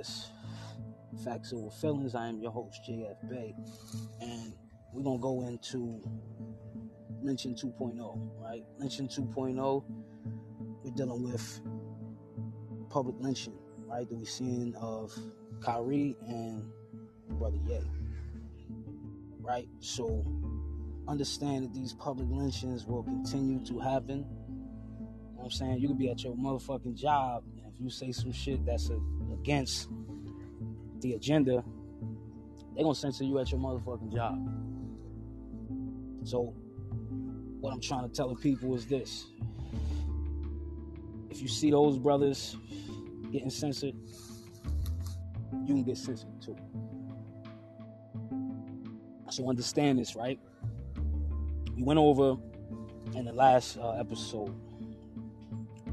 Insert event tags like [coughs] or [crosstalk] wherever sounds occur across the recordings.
podcast, Facts Over Feelings. I am your host, JF Bay, and we're gonna go into lynching 2.0, right? Lynching 2.0, we're dealing with public lynching, right? That we're seeing of Kyrie and Brother Ye, right? So understand that these public lynchings will continue to happen. You know what I'm saying? You could be at your motherfucking job, and if you say some shit that's a, against the agenda, they're gonna censor you at your motherfucking job. So, what I'm trying to tell the people is this if you see those brothers getting censored, you can get censored too. So, understand this, right? We went over in the last uh, episode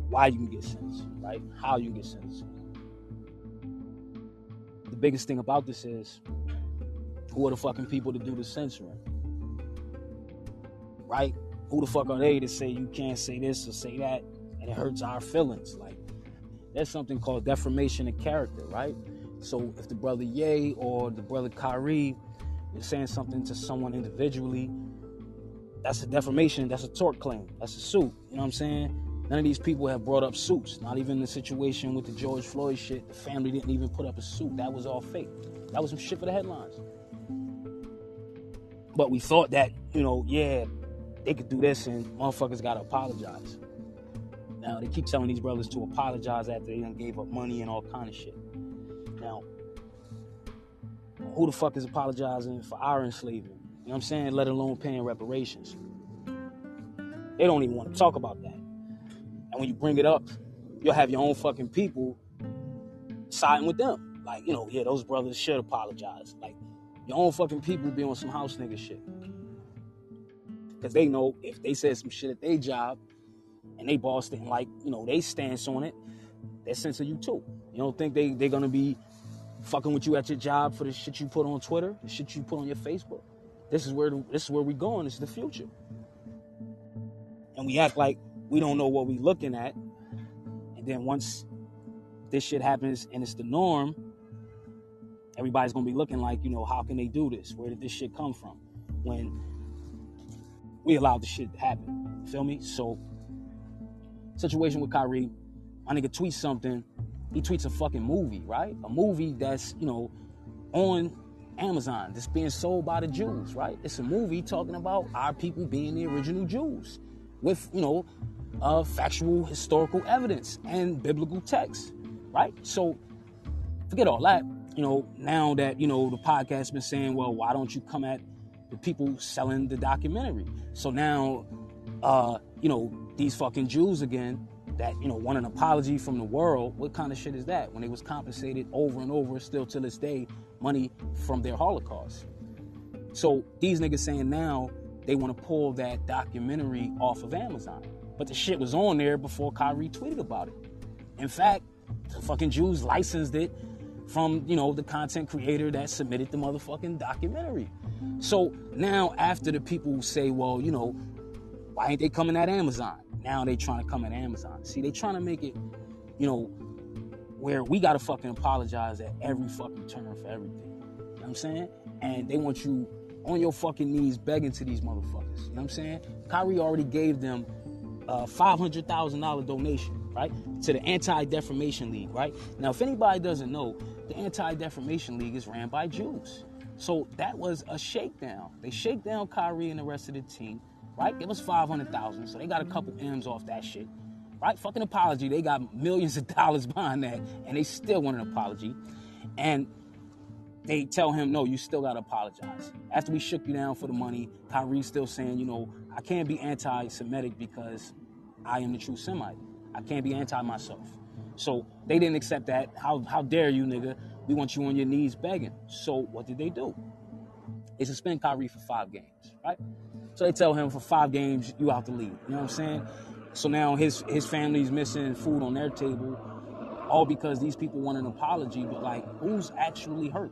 why you can get censored, right? How you get censored. The biggest thing about this is who are the fucking people to do the censoring? Right? Who the fuck are they to say you can't say this or say that and it hurts our feelings? Like, there's something called defamation of character, right? So if the brother Ye or the brother Kyrie is saying something to someone individually, that's a defamation, that's a tort claim, that's a suit. You know what I'm saying? None of these people have brought up suits. Not even the situation with the George Floyd shit. The family didn't even put up a suit. That was all fake. That was some shit for the headlines. But we thought that, you know, yeah, they could do this and motherfuckers gotta apologize. Now they keep telling these brothers to apologize after they done gave up money and all kind of shit. Now, who the fuck is apologizing for our enslavement? You know what I'm saying? Let alone paying reparations. They don't even want to talk about that. And when you bring it up, you'll have your own fucking people siding with them. Like, you know, yeah, those brothers should apologize. Like, your own fucking people be on some house nigga shit. Because they know if they said some shit at their job and they boss didn't like, you know, they stance on it, they censor you too. You don't think they, they're gonna be fucking with you at your job for the shit you put on Twitter, the shit you put on your Facebook? This is where this is where we going. This is the future. And we act like we don't know what we're looking at. And then once this shit happens and it's the norm, everybody's gonna be looking like, you know, how can they do this? Where did this shit come from? When we allowed the shit to happen. Feel me? So situation with Kyrie, my nigga tweets something. He tweets a fucking movie, right? A movie that's, you know, on Amazon that's being sold by the Jews, right? It's a movie talking about our people being the original Jews with, you know, uh, factual historical evidence and biblical text, right? So forget all that. You know, now that, you know, the podcast's been saying, well, why don't you come at the people selling the documentary? So now, uh, you know, these fucking Jews again that, you know, want an apology from the world. What kind of shit is that? When they was compensated over and over, still to this day, money from their Holocaust. So these niggas saying now they want to pull that documentary off of Amazon. But the shit was on there before Kyrie tweeted about it. In fact, the fucking Jews licensed it from, you know, the content creator that submitted the motherfucking documentary. So now after the people say, well, you know, why ain't they coming at Amazon? Now they trying to come at Amazon. See, they trying to make it, you know, where we gotta fucking apologize at every fucking turn for everything. You know what I'm saying? And they want you on your fucking knees begging to these motherfuckers. You know what I'm saying? Kyrie already gave them a $500,000 donation, right? To the Anti Defamation League, right? Now, if anybody doesn't know, the Anti Defamation League is ran by Jews. So that was a shakedown. They shake down Kyrie and the rest of the team, right? It was 500,000. So they got a couple M's off that shit, right? Fucking apology. They got millions of [laughs] dollars behind that, and they still want an apology. And they tell him, no, you still gotta apologize. After we shook you down for the money, Kyrie's still saying, you know, I can't be anti-Semitic because I am the true Semite. I can't be anti myself. So they didn't accept that. How how dare you, nigga? We want you on your knees begging. So what did they do? They suspend Kyrie for five games, right? So they tell him for five games, you out the league. You know what I'm saying? So now his his family's missing food on their table, all because these people want an apology. But like, who's actually hurt?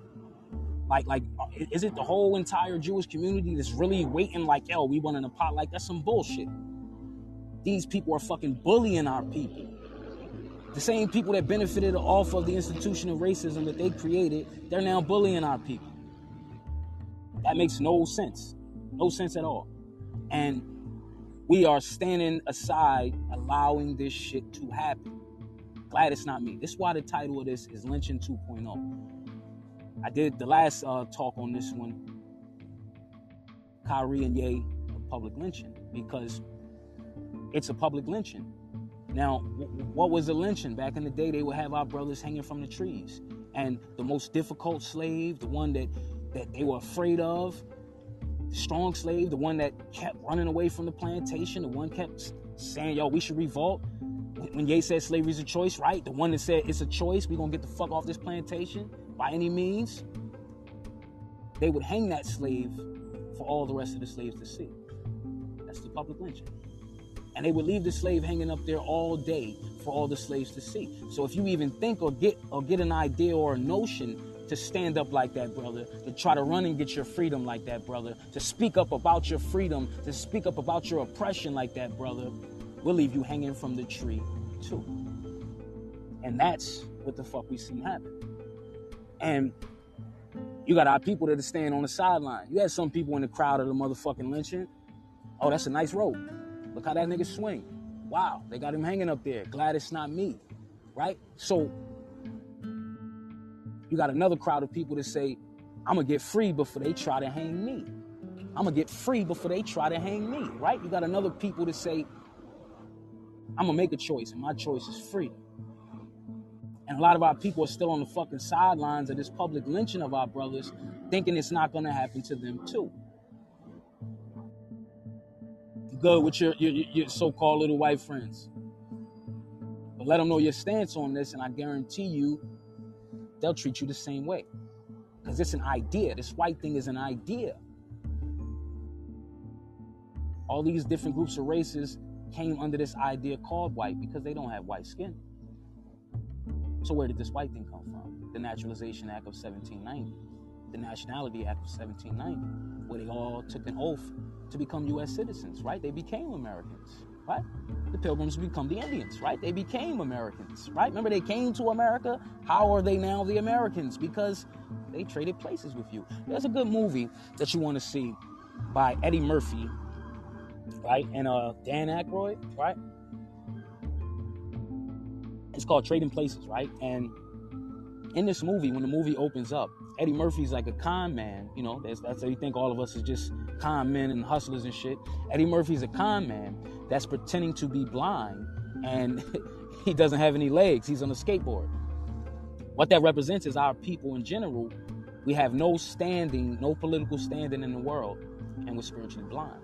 Like, like, is it the whole entire Jewish community that's really waiting? Like, yo, we want an apology? Like, that's some bullshit. These people are fucking bullying our people. The same people that benefited off of the institution of racism that they created, they're now bullying our people. That makes no sense. No sense at all. And we are standing aside, allowing this shit to happen. Glad it's not me. This is why the title of this is Lynching 2.0. I did the last uh, talk on this one, Kyrie and Ye, public lynching, because it's a public lynching. Now, what was a lynching? Back in the day, they would have our brothers hanging from the trees. And the most difficult slave, the one that, that they were afraid of, the strong slave, the one that kept running away from the plantation, the one kept saying, yo, we should revolt. When Ye said slavery's a choice, right? The one that said it's a choice, we're gonna get the fuck off this plantation by any means. They would hang that slave for all the rest of the slaves to see. That's the public lynching. And they would leave the slave hanging up there all day for all the slaves to see. So if you even think or get or get an idea or a notion to stand up like that, brother, to try to run and get your freedom like that, brother, to speak up about your freedom, to speak up about your oppression like that, brother, we'll leave you hanging from the tree too. And that's what the fuck we seen happen. And you got our people that are staying on the sideline. You had some people in the crowd of the motherfucking lynching. Oh, that's a nice rope. Look how that nigga swing. Wow, they got him hanging up there. Glad it's not me. Right? So you got another crowd of people that say, I'm gonna get free before they try to hang me. I'm gonna get free before they try to hang me, right? You got another people that say, I'm gonna make a choice, and my choice is free. And a lot of our people are still on the fucking sidelines of this public lynching of our brothers, thinking it's not gonna happen to them too good with your, your, your so-called little white friends. But let them know your stance on this, and I guarantee you, they'll treat you the same way. Because it's an idea. This white thing is an idea. All these different groups of races came under this idea called white because they don't have white skin. So where did this white thing come from? The Naturalization Act of 1790, the Nationality Act of 1790, where they all took an oath to become U.S. citizens, right? They became Americans, right? The Pilgrims become the Indians, right? They became Americans, right? Remember, they came to America. How are they now the Americans? Because they traded places with you. There's a good movie that you want to see by Eddie Murphy, right? And uh, Dan Aykroyd, right? It's called Trading Places, right? And in this movie, when the movie opens up, Eddie Murphy's like a con man. You know, that's, that's how you think all of us is just con men and hustlers and shit. Eddie Murphy's a con man that's pretending to be blind and [laughs] he doesn't have any legs. He's on a skateboard. What that represents is our people in general. We have no standing, no political standing in the world, and we're spiritually blind.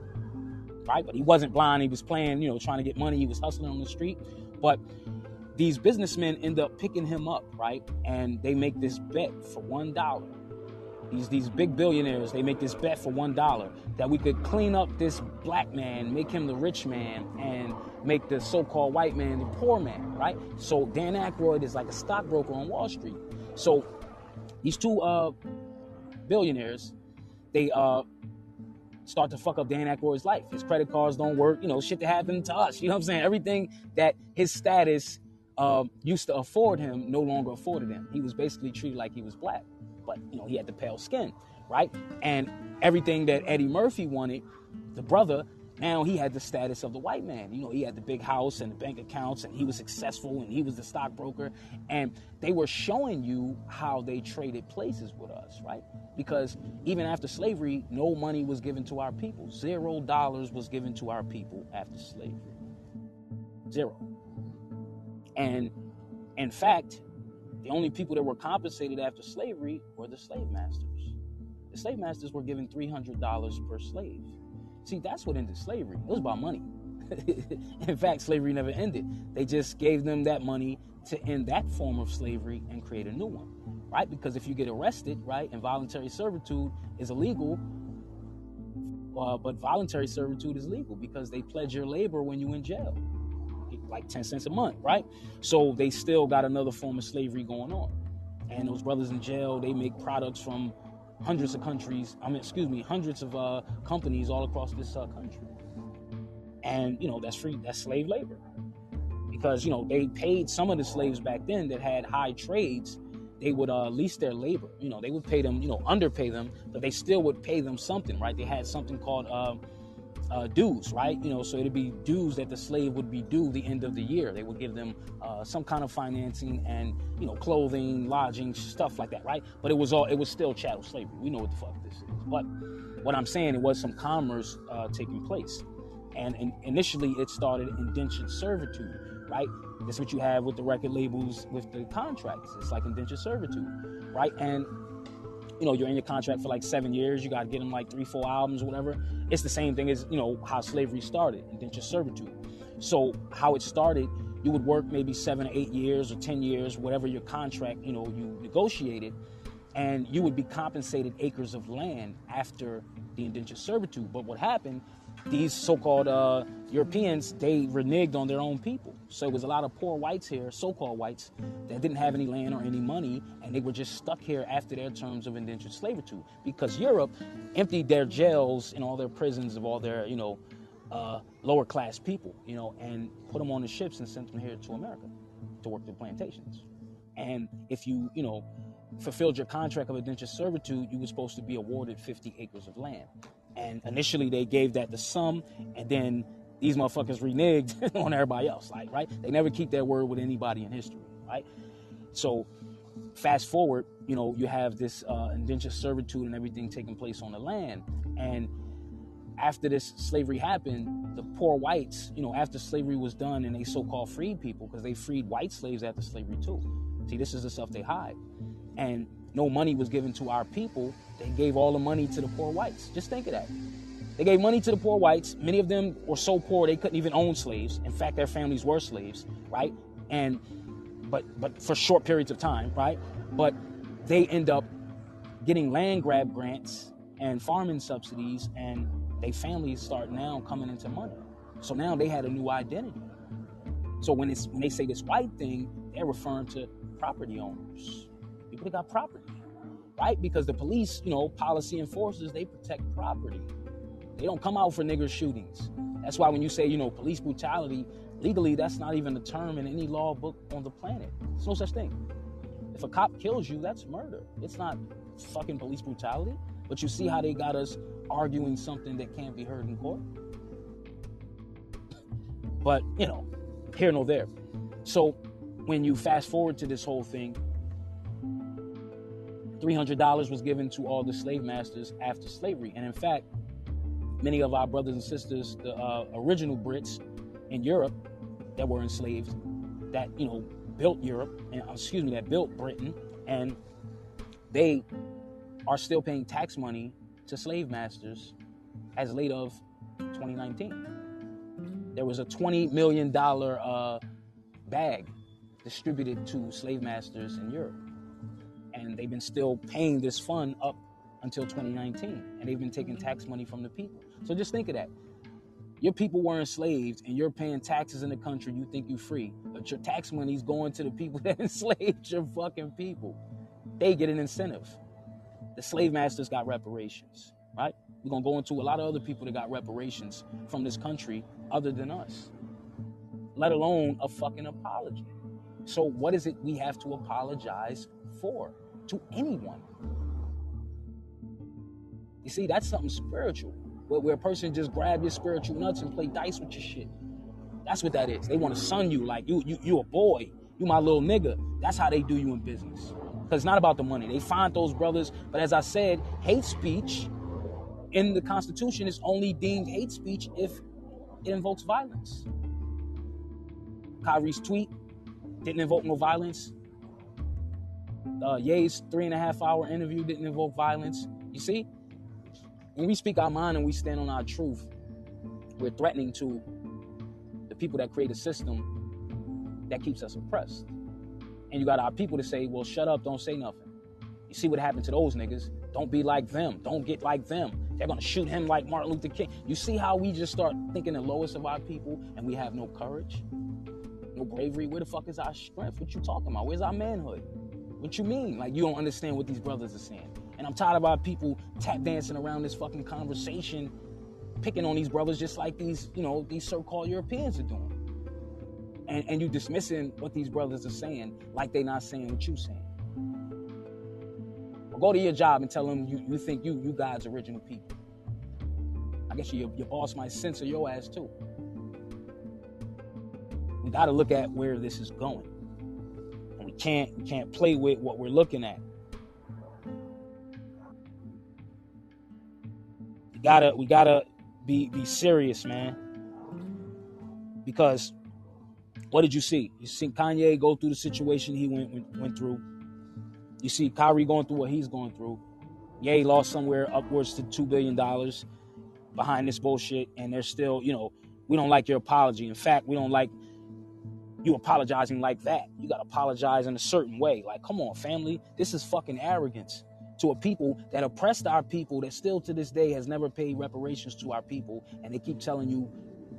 Right? But he wasn't blind. He was playing, you know, trying to get money. He was hustling on the street. But these businessmen end up picking him up, right? And they make this bet for one dollar. These these big billionaires, they make this bet for one dollar that we could clean up this black man, make him the rich man, and make the so-called white man the poor man, right? So Dan Aykroyd is like a stockbroker on Wall Street. So these two uh, billionaires, they uh, start to fuck up Dan Aykroyd's life. His credit cards don't work, you know, shit that happened to us. You know what I'm saying? Everything that his status um, used to afford him no longer afforded him. He was basically treated like he was black, but you know he had the pale skin, right? And everything that Eddie Murphy wanted, the brother, now he had the status of the white man. You know, he had the big house and the bank accounts, and he was successful, and he was the stockbroker. And they were showing you how they traded places with us, right? Because even after slavery, no money was given to our people. Zero dollars was given to our people after slavery. Zero. And in fact, the only people that were compensated after slavery were the slave masters. The slave masters were given $300 per slave. See, that's what ended slavery. It was about money. [laughs] in fact, slavery never ended. They just gave them that money to end that form of slavery and create a new one, right? Because if you get arrested, right, involuntary servitude is illegal, uh, but voluntary servitude is legal because they pledge your labor when you're in jail like 10 cents a month, right? So they still got another form of slavery going on. And those brothers in jail, they make products from hundreds of countries, I mean, excuse me, hundreds of uh, companies all across this uh, country. And, you know, that's free, that's slave labor. because you know they paid some of the slaves back then that had high trades they would uh, lease their labor you know they would pay them you know underpay them but they still would pay them something right they had something called uh, uh, dues right you know so it'd be dues that the slave would be due the end of the year they would give them uh, some kind of financing and you know clothing lodging stuff like that right but it was all it was still chattel slavery we know what the fuck this is but what i'm saying it was some commerce uh, taking place and, and initially it started indentured servitude right? That's what you have with the record labels with the contracts. It's like indentured servitude, right? And you know, you're in your contract for like seven years. You got to get them like three, four albums whatever. It's the same thing as you know how slavery started, indentured servitude. So how it started, you would work maybe seven eight years or ten years, whatever your contract you know you negotiated, and you would be compensated acres of land after the indentured servitude. But what happened these so-called uh, Europeans, they reneged on their own people. So it was a lot of poor whites here, so-called whites, that didn't have any land or any money, and they were just stuck here after their terms of indentured servitude. Because Europe emptied their jails and all their prisons of all their, you know, uh, lower class people, you know, and put them on the ships and sent them here to America to work the plantations. And if you, you know, fulfilled your contract of indentured servitude, you were supposed to be awarded 50 acres of land. And initially they gave that to some, and then these motherfuckers reneged [laughs] on everybody else. Like, right? They never keep their word with anybody in history, right? So fast forward, you know, you have this uh, indentured servitude and everything taking place on the land. And after this slavery happened, the poor whites, you know, after slavery was done and they so-called freed people, because they freed white slaves after slavery too. See, this is the stuff they hide. And no money was given to our people, they gave all the money to the poor whites. Just think of that. They gave money to the poor whites. Many of them were so poor they couldn't even own slaves. In fact, their families were slaves, right? And but but for short periods of time, right? But they end up getting land grab grants and farming subsidies, and their families start now coming into money. So now they had a new identity. So when it's when they say this white thing, they're referring to property owners, people that got property right? Because the police, you know, policy enforcers, they protect property. They don't come out for nigger shootings. That's why when you say, you know, police brutality, legally, that's not even a term in any law book on the planet. There's no such thing. If a cop kills you, that's murder. It's not fucking police brutality. But you see how they got us arguing something that can't be heard in court? [laughs] But, you know, here nor there. So when you fast forward to this whole thing, $300 was given to all the slave masters after slavery. And in fact, many of our brothers and sisters, the uh, original Brits in Europe that were enslaved, that, you know, built Europe, and uh, excuse me, that built Britain, and they are still paying tax money to slave masters as late of 2019. There was a $20 million uh, bag distributed to slave masters in Europe and they've been still paying this fund up until 2019 and they've been taking tax money from the people so just think of that. Your people were enslaved and you're paying taxes in the country you think you're free. But your tax money's going to the people [laughs] that enslaved your fucking people. They get an incentive. The slave masters got reparations right? We're to go into a lot of other people that got reparations from this country other than us let alone a fucking apology. So what is it we have to apologize for? to anyone. You see, that's something spiritual, where, where a person just grab your spiritual nuts and play dice with your shit. That's what that is. They want to sun you like you, you, you a boy, you my little nigga. That's how they do you in business. Because it's not about the money. They find those brothers, but as I said, hate speech in the Constitution is only deemed hate speech if it invokes violence. Kyrie's tweet didn't invoke no violence uh, Ye's three and a half hour interview didn't invoke violence. You see, when we speak our mind and we stand on our truth, we're threatening to the people that create a system that keeps us oppressed. And you got our people to say, well, shut up, don't say nothing. You see what happened to those niggas? Don't be like them. Don't get like them. They're gonna shoot him like Martin Luther King. You see how we just start thinking the lowest of our people and we have no courage, no bravery? Where the fuck is our strength? What you talking about? Where's our manhood? What you mean? Like you don't understand what these brothers are saying. And I'm tired about people tap dancing around this fucking conversation, picking on these brothers just like these, you know, these so-called Europeans are doing. and, and you dismissing what these brothers are saying like they not saying what you saying. Or go to your job and tell them you, you think you you God's original people. I guess your, your boss might censor your ass too. We got to look at where this is going, and we can't we can't play with what we're looking at. Gotta we gotta be be serious, man. Because what did you see? You see Kanye go through the situation he went went, went through. You see Kyrie going through what he's going through. Ye lost somewhere upwards to two billion dollars behind this bullshit, and they're still, you know, we don't like your apology. In fact, we don't like you apologizing like that. You gotta apologize in a certain way. Like, come on, family, this is fucking arrogance to a people that oppressed our people that still to this day has never paid reparations to our people, and they keep telling you,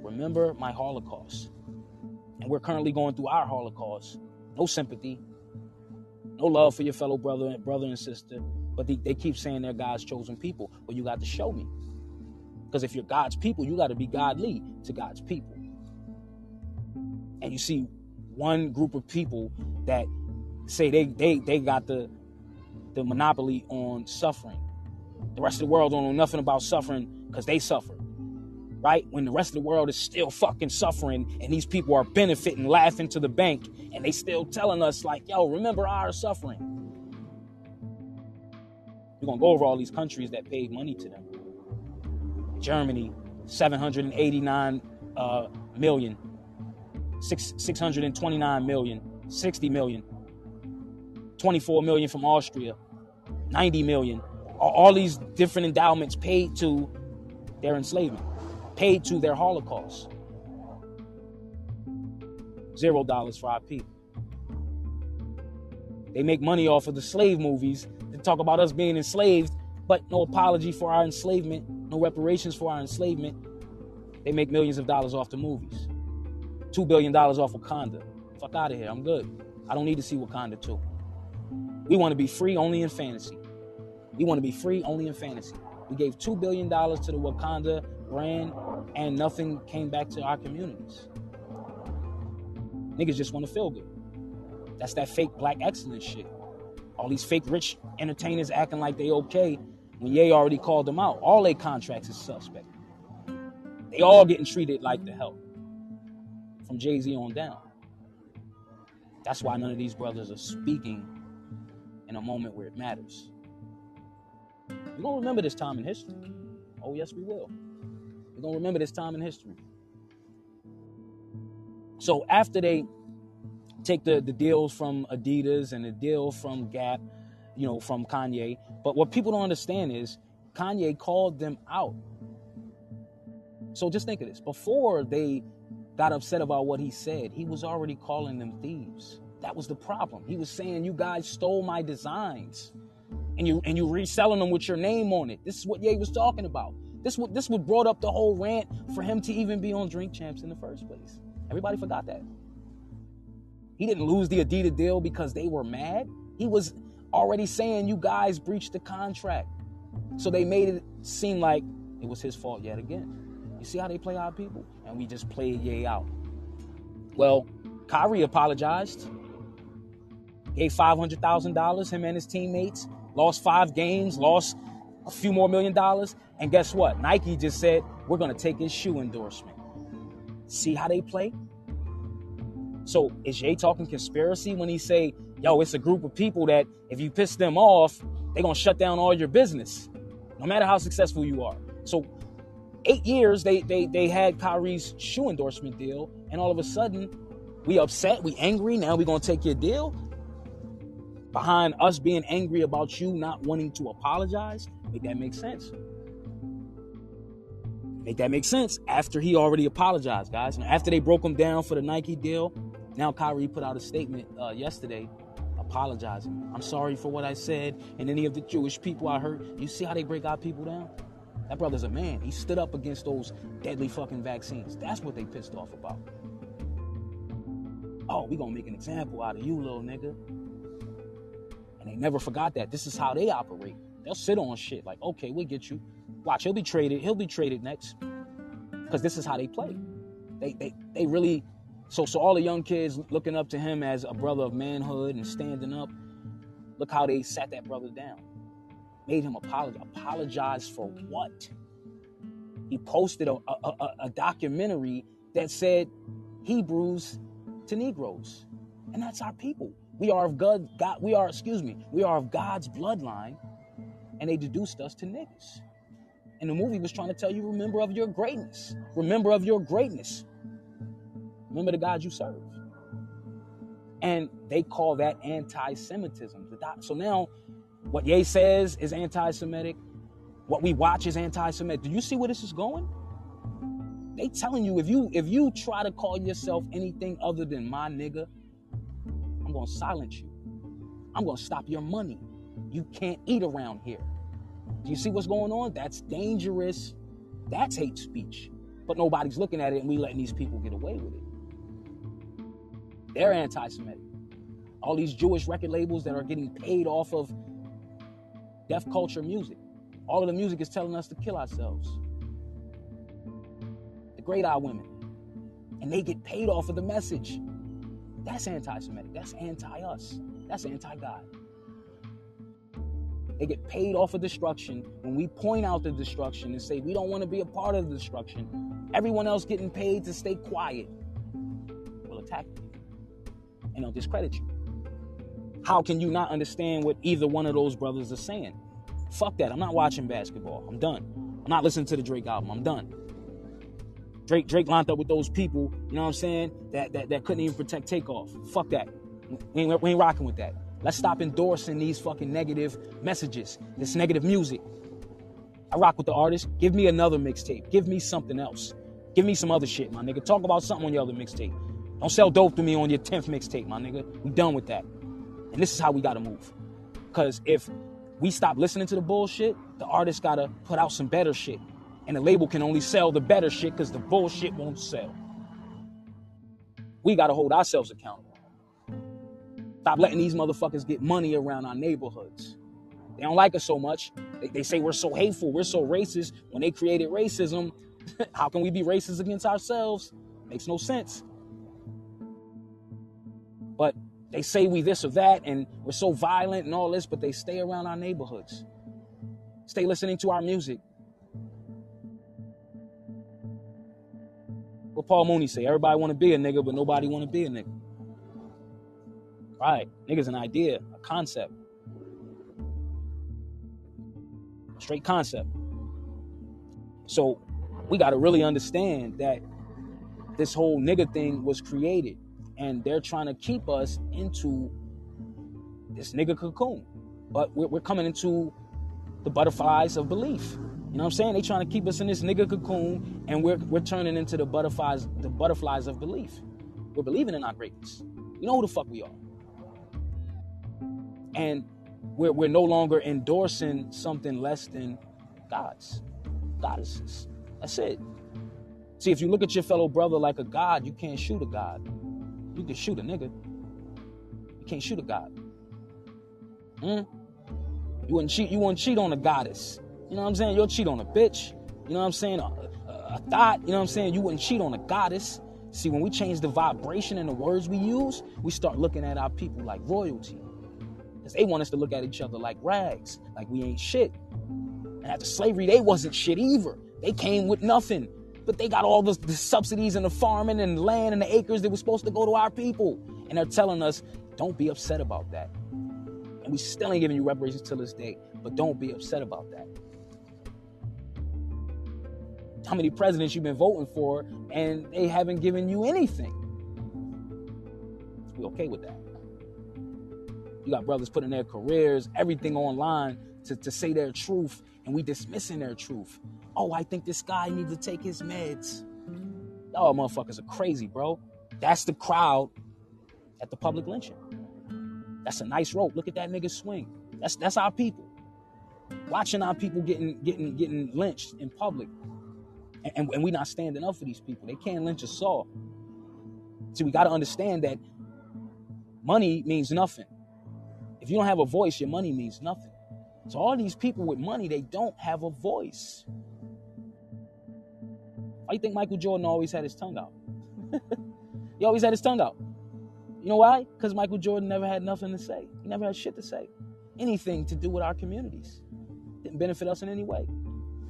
remember my Holocaust. And we're currently going through our Holocaust. No sympathy, no love for your fellow brother, and brother and sister, but they, they keep saying they're God's chosen people. But you got to show me. Because if you're God's people, you got to be godly to God's people. And you see one group of people that say they they they got the the monopoly on suffering. The rest of the world don't know nothing about suffering because they suffer. Right? When the rest of the world is still fucking suffering and these people are benefiting, laughing to the bank, and they still telling us, like, yo, remember our suffering. We're gonna go over all these countries that paid money to them. Germany, 789 uh, million, six, 629 million, 60 million, 24 million from Austria, 90 million. All these different endowments paid to their enslavement, paid to their Holocaust. Zero dollars for our people. They make money off of the slave movies. They talk about us being enslaved, but no apology for our enslavement, no reparations for our enslavement. They make millions of dollars off the movies. $2 billion off Wakanda. Fuck out of here. I'm good. I don't need to see Wakanda 2. We want to be free only in fantasy. We want to be free only in fantasy. We gave $2 billion to the Wakanda brand, and nothing came back to our communities. Niggas just want to feel good. That's that fake black excellence shit. All these fake rich entertainers acting like they okay when Ye already called them out. All their contracts is suspect. They all getting treated like the hell. From Jay Z on down. That's why none of these brothers are speaking in a moment where it matters. We're going to remember this time in history. Oh, yes, we will. We're going to remember this time in history. So after they take the, the deals from Adidas and the deal from Gap, you know, from Kanye, but what people don't understand is Kanye called them out. So just think of this. Before they got upset about what he said, he was already calling them thieves. That was the problem. He was saying, "You guys stole my designs, and you and you reselling them with your name on it." This is what Ye was talking about. This what this what brought up the whole rant for him to even be on Drink Champs in the first place. Everybody forgot that. He didn't lose the Adidas deal because they were mad. He was already saying, "You guys breached the contract," so they made it seem like it was his fault yet again. You see how they play our people, and we just played Ye out. Well, Kyrie apologized gave $500,000, him and his teammates, lost five games, lost a few more million dollars. And guess what? Nike just said, we're going to take his shoe endorsement. See how they play? So is Jay talking conspiracy when he say, yo, it's a group of people that if you piss them off, they're going to shut down all your business, no matter how successful you are. So eight years, they, they, they had Kyrie's shoe endorsement deal. And all of a sudden, we upset, we angry. Now we going to take your deal behind us being angry about you not wanting to apologize. Make that make sense. Make that make sense after he already apologized, guys. After they broke him down for the Nike deal, now Kyrie put out a statement uh, yesterday apologizing. I'm sorry for what I said and any of the Jewish people I hurt. You see how they break our people down? That brother's a man. He stood up against those deadly fucking vaccines. That's what they pissed off about. Oh, we gonna make an example out of you, little nigga. And they never forgot that. This is how they operate. They'll sit on shit like, okay, we'll get you. Watch, he'll be traded. He'll be traded next. Because this is how they play. They, they, they really So, so all the young kids looking up to him as a brother of manhood and standing up, look how they sat that brother down. Made him apologize. Apologize for what? He posted a, a, a, a documentary that said Hebrews to Negroes. And that's our people. We are of God, God, we are, excuse me, we are of God's bloodline, and they deduced us to niggas. And the movie was trying to tell you, remember of your greatness. Remember of your greatness. Remember the God you serve. And they call that anti-Semitism. So now what Ye says is anti-Semitic. What we watch is anti-Semitic. Do you see where this is going? They telling you if you if you try to call yourself anything other than my nigga, I'm gonna silence you. I'm gonna stop your money. You can't eat around here. Do you see what's going on? That's dangerous. That's hate speech. But nobody's looking at it and we letting these people get away with it. They're anti Semitic. All these Jewish record labels that are getting paid off of deaf culture music. All of the music is telling us to kill ourselves. The great eye women. And they get paid off of the message. That's anti Semitic. That's anti us. That's anti God. They get paid off of destruction. When we point out the destruction and say we don't want to be a part of the destruction, everyone else getting paid to stay quiet will attack you and they'll discredit you. How can you not understand what either one of those brothers are saying? Fuck that. I'm not watching basketball. I'm done. I'm not listening to the Drake album. I'm done. Drake Drake lined up with those people, you know what I'm saying, that that, that couldn't even protect takeoff. Fuck that. We ain't, we ain't rocking with that. Let's stop endorsing these fucking negative messages, this negative music. I rock with the artist. Give me another mixtape. Give me something else. Give me some other shit, my nigga. Talk about something on your other mixtape. Don't sell dope to me on your 10th mixtape, my nigga. We done with that. And this is how we gotta move. Cause if we stop listening to the bullshit, the artist gotta put out some better shit. And the label can only sell the better shit because the bullshit won't sell. We gotta hold ourselves accountable. Stop letting these motherfuckers get money around our neighborhoods. They don't like us so much. They, they say we're so hateful, we're so racist. When they created racism, [laughs] how can we be racist against ourselves? Makes no sense. But they say we this or that and we're so violent and all this, but they stay around our neighborhoods. Stay listening to our music. What Paul Mooney say? Everybody want to be a nigga, but nobody want to be a nigga. Right. Nigga's an idea, a concept. Straight concept. So we got to really understand that this whole nigga thing was created and they're trying to keep us into this nigga cocoon. But we're, we're coming into the butterflies of belief. You know what I'm saying? They trying to keep us in this nigga cocoon, and we're we're turning into the butterflies, the butterflies of belief. We're believing in our greatness. You know who the fuck we are and we're, we're no longer endorsing something less than gods, goddesses. That's it. See, if you look at your fellow brother like a god, you can't shoot a god. You can shoot a nigga. You can't shoot a god. Hmm? You wouldn't cheat. You wouldn't cheat on a goddess. You know what I'm saying? You'll cheat on a bitch. You know what I'm saying? A, a, a thought. You know what I'm saying? You wouldn't cheat on a goddess. See, when we change the vibration and the words we use, we start looking at our people like royalty. Because they want us to look at each other like rags, like we ain't shit. And after slavery, they wasn't shit either. They came with nothing. But they got all the, the subsidies and the farming and the land and the acres that were supposed to go to our people. And they're telling us, don't be upset about that. And we still ain't giving you reparations till this day, but don't be upset about that. How many presidents you've been voting for and they haven't given you anything? We okay with that. You got brothers putting their careers, everything online to, to say their truth, and we dismissing their truth. Oh, I think this guy needs to take his meds. Oh, motherfuckers are crazy, bro. That's the crowd at the public lynching. That's a nice rope. Look at that nigga swing. That's that's our people. Watching our people getting getting getting lynched in public. And, and, and we not standing up for these people. They can't lynch us all. See, we got to understand that money means nothing. If you don't have a voice, your money means nothing. So all these people with money, they don't have a voice. Why you think Michael Jordan always had his tongue out? [laughs] He always had his tongue out. You know why? Because Michael Jordan never had nothing to say. He never had shit to say. Anything to do with our communities. Didn't benefit us in any way.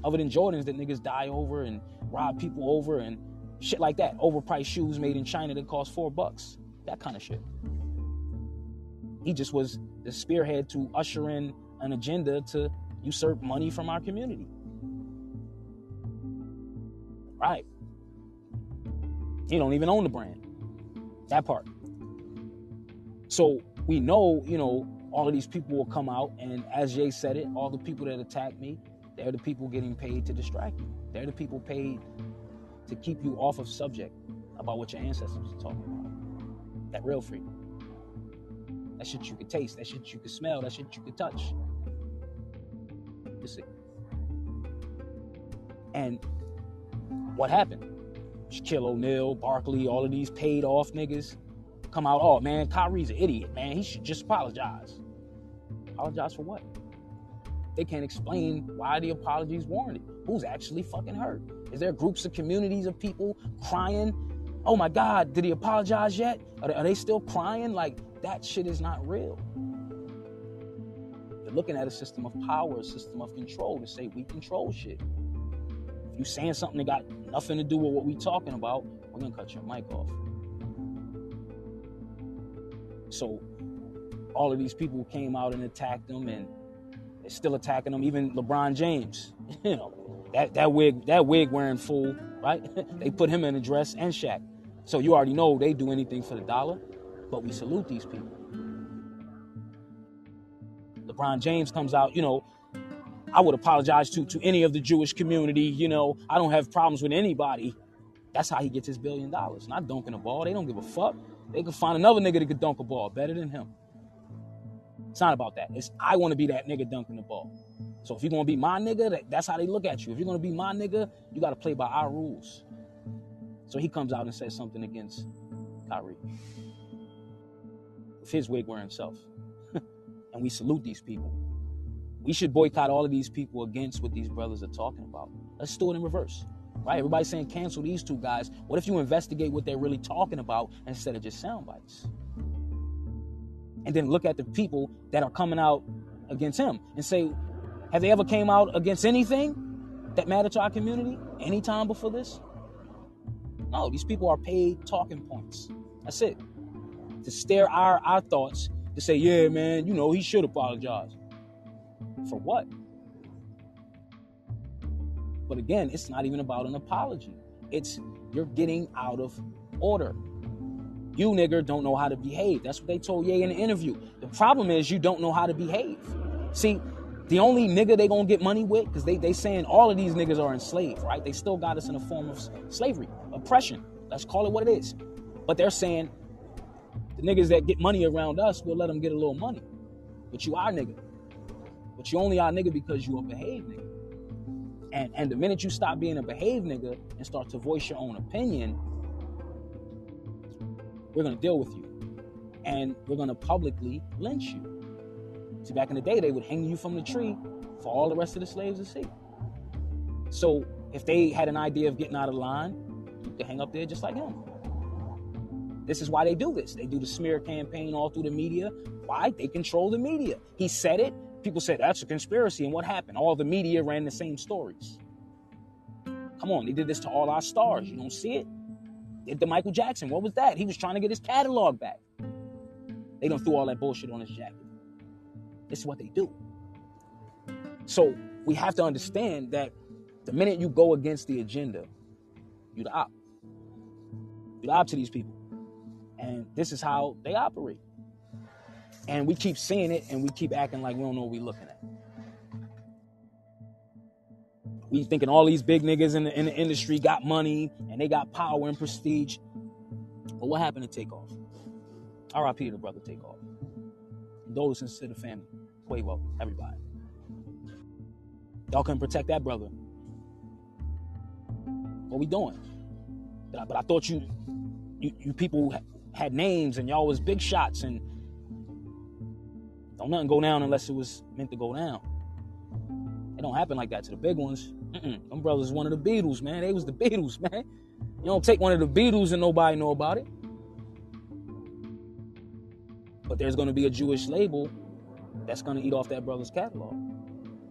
Other than Jordans that niggas die over and rob people over and shit like that. Overpriced shoes made in China that cost four bucks. That kind of shit. He just was the spearhead to usher in an agenda to usurp money from our community. Right. He don't even own the brand. That part. So we know, you know, all of these people will come out, and as Jay said it, all the people that attack me, they're the people getting paid to distract you. They're the people paid to keep you off of subject about what your ancestors are talking about. That real freedom. That shit you could taste, that shit you could smell, that shit you could touch. You see. And what happened? Shaquille O'Neal, Barkley, all of these paid off niggas come out, oh man, Kyrie's an idiot, man. He should just apologize. Apologize for what? They can't explain why the apology is warranted. Who's actually fucking hurt? Is there groups of communities of people crying? Oh my God, did he apologize yet? Are they, are they still crying? Like, that shit is not real. You're looking at a system of power, a system of control to say we control shit. If you saying something that got nothing to do with what we're talking about, we're gonna cut your mic off. So all of these people came out and attacked them and they're still attacking them. Even LeBron James, [laughs] you know, that, that wig, that wig wearing fool, right? [laughs] they put him in a dress and Shaq. So you already know they do anything for the dollar, but we salute these people. LeBron James comes out, you know, I would apologize to to any of the Jewish community, you know, I don't have problems with anybody. That's how he gets his billion dollars. Not dunking a ball. They don't give a fuck. They could find another nigga that could dunk a ball better than him. It's not about that. It's I want to be that nigga dunking the ball. So if you're gonna be my nigga, that, that's how they look at you. If you're gonna be my nigga, you gotta play by our rules. So he comes out and says something against Kyrie. With his wig wearing self. [laughs] and we salute these people. We should boycott all of these people against what these brothers are talking about. Let's do it in reverse. Right? Everybody's saying cancel these two guys. What if you investigate what they're really talking about instead of just sound bites? And then look at the people that are coming out against him and say, have they ever came out against anything that mattered to our community anytime before this? No, these people are paid talking points. That's it. To stare our, our thoughts to say, yeah, man, you know, he should apologize. For what? But again, it's not even about an apology. It's you're getting out of order. You nigger don't know how to behave. That's what they told Ye in the interview. The problem is you don't know how to behave. See, the only nigga they gonna get money with, because they they saying all of these niggas are enslaved, right? They still got us in a form of slavery, oppression. Let's call it what it is. But they're saying the niggas that get money around us, we'll let them get a little money. But you are nigga. But you only are nigga because you a behave nigga. And and the minute you stop being a behave nigga and start to voice your own opinion, we're gonna deal with you. And we're gonna publicly lynch you. See, back in the day, they would hang you from the tree for all the rest of the slaves to see. So if they had an idea of getting out of line, you could hang up there just like him. This is why they do this. They do the smear campaign all through the media. Why? They control the media. He said it, People said that's a conspiracy. And what happened? All the media ran the same stories. Come on, they did this to all our stars. You don't see it? Did the Michael Jackson. What was that? He was trying to get his catalog back. They don't throw all that bullshit on his jacket. This is what they do. So we have to understand that the minute you go against the agenda, you the op. You the op to these people. And this is how they operate. And we keep seeing it and we keep acting like we don't know what we're looking at. We thinking all these big niggas in the, in the industry got money and they got power and prestige. But what happened to Takeoff? RIP to the brother Takeoff. Condolences to the family. Quavo, everybody. Y'all couldn't protect that brother. What we doing? But I, but I thought you, you, you people had names and y'all was big shots and don't nothing go down unless it was meant to go down. It don't happen like that to the big ones. Mm-mm. Them brothers one of the Beatles, man. They was the [laughs] Beatles, man. You don't take one of the Beatles and nobody know about it. But there's going to be a Jewish label that's going to eat off that brother's catalog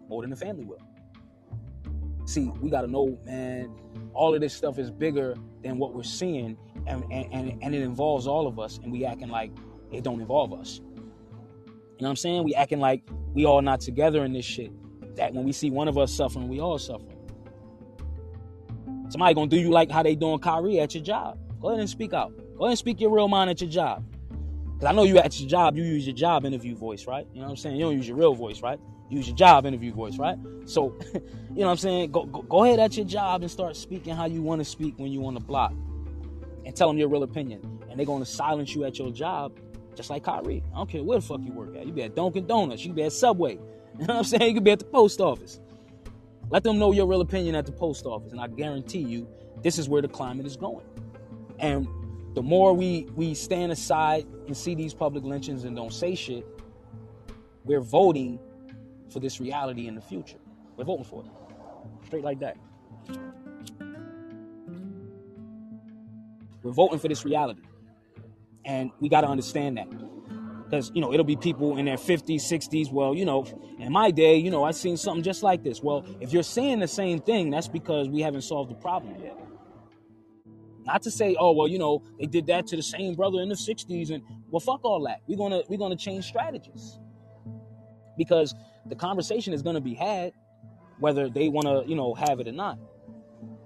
more than the family will. See, we got to know, man, all of this stuff is bigger than what we're seeing, and, and, and it involves all of us, and we acting like it don't involve us. You know what I'm saying? We acting like we all not together in this shit. That when we see one of us suffering, we all suffering. Somebody gonna do you like how they doing Kyrie at your job. Go ahead and speak out. Go ahead and speak your real mind at your job. Cause I know you at your job, you use your job interview voice, right? You know what I'm saying? You don't use your real voice, right? You use your job interview voice, right? So, [laughs] you know what I'm saying? Go, go, go ahead at your job and start speaking how you want to speak when you on the block. And tell them your real opinion. And they're gonna silence you at your job, just like Kyrie. I don't care where the fuck you work at. You be at Dunkin' Donuts, you be at Subway. [laughs] You know what I'm saying? You could be at the post office. Let them know your real opinion at the post office, and I guarantee you, this is where the climate is going. And the more we we stand aside and see these public lynchings and don't say shit, we're voting for this reality in the future. We're voting for it. Straight like that. We're voting for this reality. And we got to understand that. Because, you know, it'll be people in their 50s, 60s. Well, you know, in my day, you know, I seen something just like this. Well, if you're saying the same thing, that's because we haven't solved the problem yet. Not to say, oh well, you know, they did that to the same brother in the '60s, and well, fuck all that. We're gonna we're gonna change strategies because the conversation is gonna be had, whether they want to, you know, have it or not.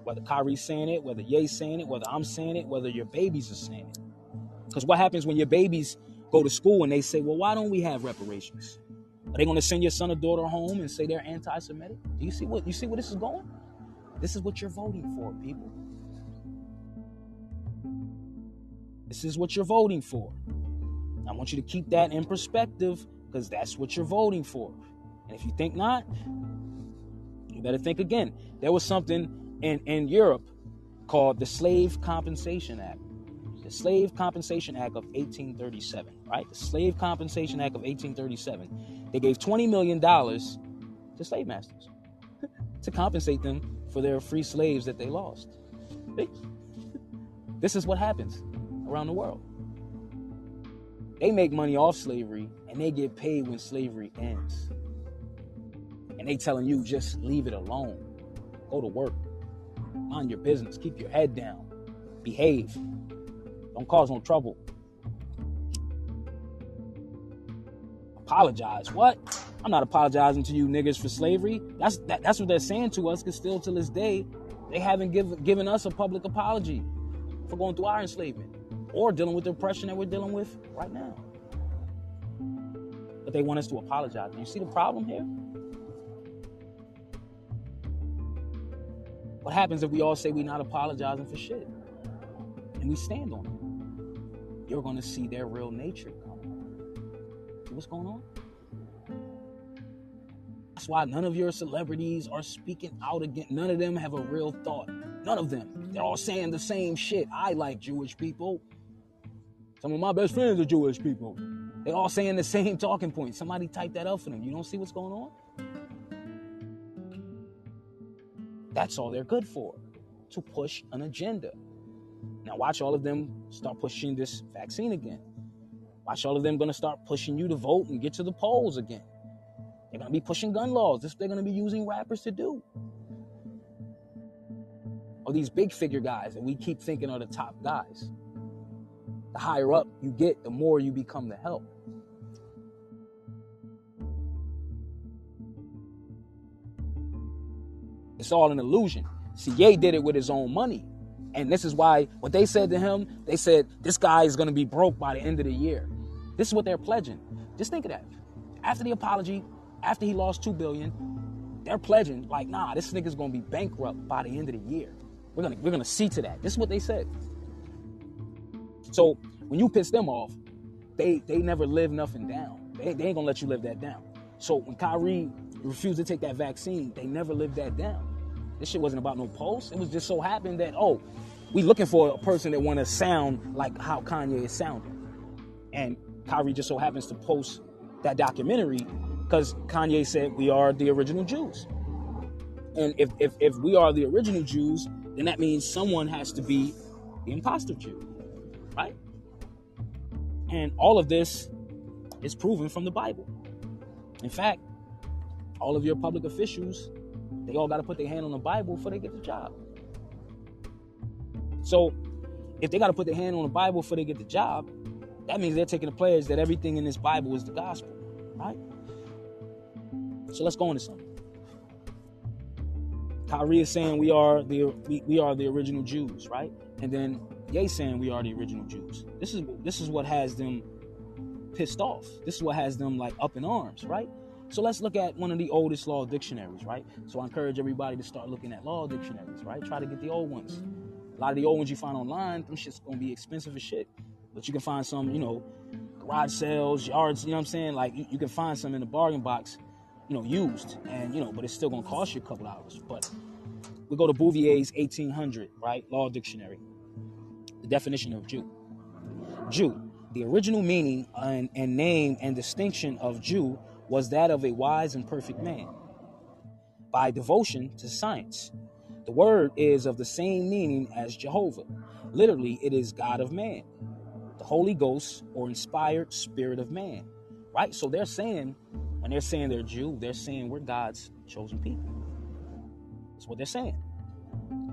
Whether Kyrie's saying it, whether Ye's saying it, whether I'm saying it, whether your babies are saying it. Because what happens when your babies go to school and they say, well, why don't we have reparations? Are they going to send your son or daughter home and say they're anti-Semitic? Do you see what you see where this is going? This is what you're voting for, people. This is what you're voting for. I want you to keep that in perspective because that's what you're voting for. And if you think not, you better think again. There was something in, in Europe called the Slave Compensation Act. The Slave Compensation Act of 1837, right? The Slave Compensation Act of 1837. They gave $20 million to slave masters [laughs] to compensate them for their free slaves that they lost. [laughs] This is what happens around the world. They make money off slavery and they get paid when slavery ends. And they telling you just leave it alone. Go to work. Mind your business. Keep your head down. Behave. Don't cause no trouble. Apologize. What? I'm not apologizing to you niggas for slavery. That's that, that's what they're saying to us, because still to this day, they haven't give, given us a public apology for going through our enslavement or dealing with the oppression that we're dealing with right now. But they want us to apologize. You see the problem here? What happens if we all say we're not apologizing for shit and we stand on it? You're going to see their real nature come. What's going on? That's why none of your celebrities are speaking out again. None of them have a real thought. None of them. They're all saying the same shit. I like Jewish people. Some of my best friends are Jewish people. They're all saying the same talking points. Somebody type that up for them. You don't see what's going on? That's all they're good for, to push an agenda. Now watch all of them start pushing this vaccine again. Watch all of them gonna start pushing you to vote and get to the polls again. They're gonna be pushing gun laws. This they're gonna be using rappers to do. Or these big figure guys that we keep thinking are the top guys. The higher up you get, the more you become the help. It's all an illusion. Ye did it with his own money. And this is why what they said to him, they said, this guy is going to be broke by the end of the year. This is what they're pledging. Just think of that. After the apology, after he lost two billion, they're pledging, like, nah, this nigga's gonna be bankrupt by the end of the year. We're gonna we're gonna see to that. This is what they said. So when you piss them off, they they never live nothing down. They, they ain't gonna let you live that down. So when Kyrie refused to take that vaccine, they never lived that down. This shit wasn't about no post. It was just so happened that oh, we looking for a person that want to sound like how Kanye is sounding, and Kyrie just so happens to post that documentary because Kanye said we are the original Jews. And if, if if we are the original Jews, then that means someone has to be the imposter Jew right? And all of this is proven from the Bible. In fact, all of your public officials, they all got to put their hand on the Bible before they get the job. So, if they got to put their hand on the Bible before they get the job, that means they're taking the players that everything in this Bible is the gospel, right? So let's go into something. Kyrie is saying we are the we, we are the original Jews, right? And then Ye saying we are the original Jews. This is this is what has them pissed off. This is what has them like up in arms, right? So let's look at one of the oldest law dictionaries, right? So I encourage everybody to start looking at law dictionaries, right? Try to get the old ones. A lot of the old ones you find online, them shit's gonna be expensive as shit. But you can find some, you know, garage sales, yards, you know what I'm saying? Like you, you can find some in the bargain box, you know, used. And, you know, but it's still gonna cost you a couple hours. But we go to Bouvier's 1800, right? Law Dictionary. The definition of Jew. Jew. The original meaning and, and name and distinction of Jew was that of a wise and perfect man. By devotion to science. The word is of the same meaning as Jehovah. Literally, it is God of man, the Holy Ghost or inspired spirit of man. Right? So they're saying, when they're saying they're Jew, they're saying we're God's chosen people. That's what they're saying.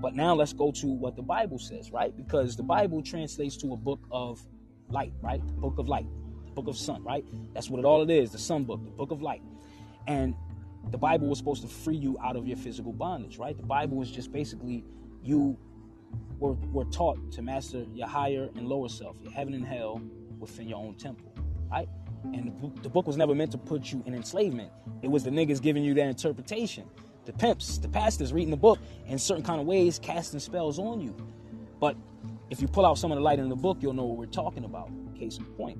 But now let's go to what the Bible says, right? Because the Bible translates to a book of light, right? The book of light, book of sun, right? That's what it all it is, the sun book, the book of light. And the Bible was supposed to free you out of your physical bondage, right? The Bible is just basically you were, were taught to master your higher and lower self, your heaven and hell within your own temple, right? And the book, the book was never meant to put you in enslavement. It was the niggas giving you that interpretation. The pimps, the pastors reading the book in certain kind of ways, casting spells on you. But if you pull out some of the light in the book, you'll know what we're talking about. Case in point.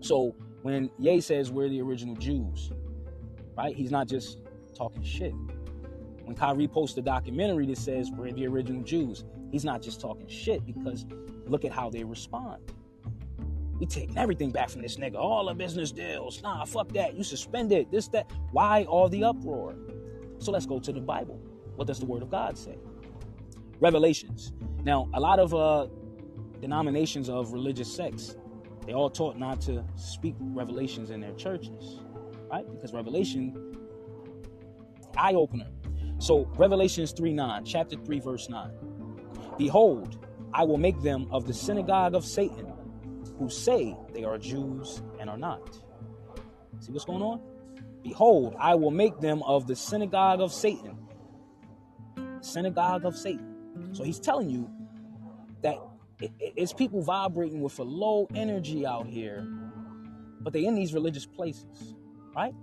So when Ye says we're the original Jews, right? He's not just talking shit. When Kyrie posts a documentary that says we're the original Jews, he's not just talking shit because look at how they respond. We taking everything back from this nigga. All the business deals. Nah, fuck that. You suspended. This, that. Why all the uproar? So let's go to the Bible. What does the Word of God say? Revelations. Now, a lot of uh, denominations of religious sects, they all taught not to speak revelations in their churches, right? Because revelation, eye opener. So Revelations 3 9, chapter 3, verse 9. Behold, I will make them of the synagogue of Satan, who say they are Jews and are not. See what's going on? Behold, I will make them of the synagogue of Satan. Synagogue of Satan. So he's telling you that it's people vibrating with a low energy out here, but they're in these religious places, right?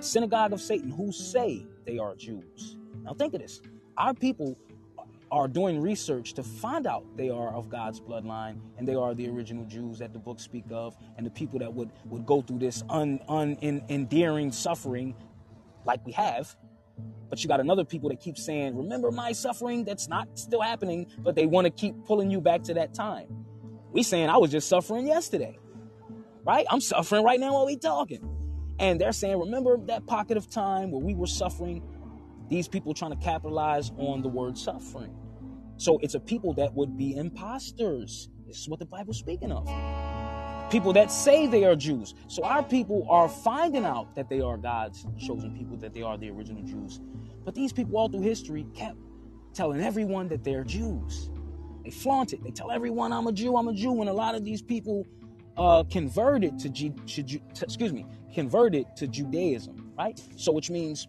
Synagogue of Satan, who say they are Jews. Now think of this. Our people are doing research to find out they are of God's bloodline and they are the original Jews that the books speak of and the people that would, would go through this un, un, in, endearing suffering like we have. But you got another people that keep saying, remember my suffering? That's not still happening, but they want to keep pulling you back to that time. We saying I was just suffering yesterday, right? I'm suffering right now while we talking. And they're saying, remember that pocket of time where we were suffering? These people trying to capitalize on the word suffering. So it's a people that would be imposters. This is what the Bible's speaking of. People that say they are Jews. So our people are finding out that they are God's chosen people, that they are the original Jews. But these people all through history kept telling everyone that they're Jews. They flaunt it. They tell everyone, I'm a Jew, I'm a Jew. And a lot of these people uh, converted to, G- to, to, excuse me, converted to Judaism, right? So which means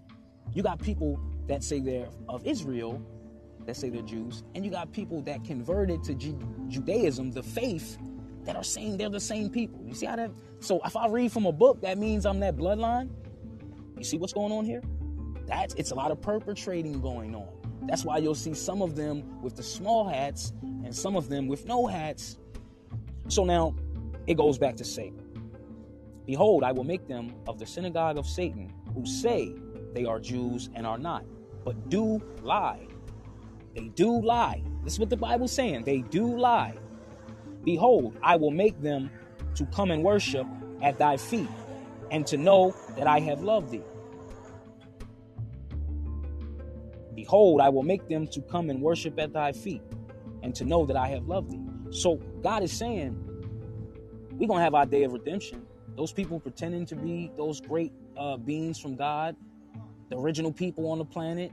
you got people that say they're of Israel, that say they're Jews, and you got people that converted to G- Judaism, the faith, that are saying they're the same people. You see how that? So if I read from a book, that means I'm that bloodline. You see what's going on here? That's it's a lot of perpetrating going on. That's why you'll see some of them with the small hats and some of them with no hats. So now it goes back to say, Behold, I will make them of the synagogue of Satan, who say they are Jews and are not, but do lie. They do lie. This is what the Bible's saying. They do lie. Behold, I will make them to come and worship at thy feet, and to know that I have loved thee. Behold, I will make them to come and worship at thy feet, and to know that I have loved thee. So God is saying, we're going to have our day of redemption. those people pretending to be those great uh, beings from God, the original people on the planet,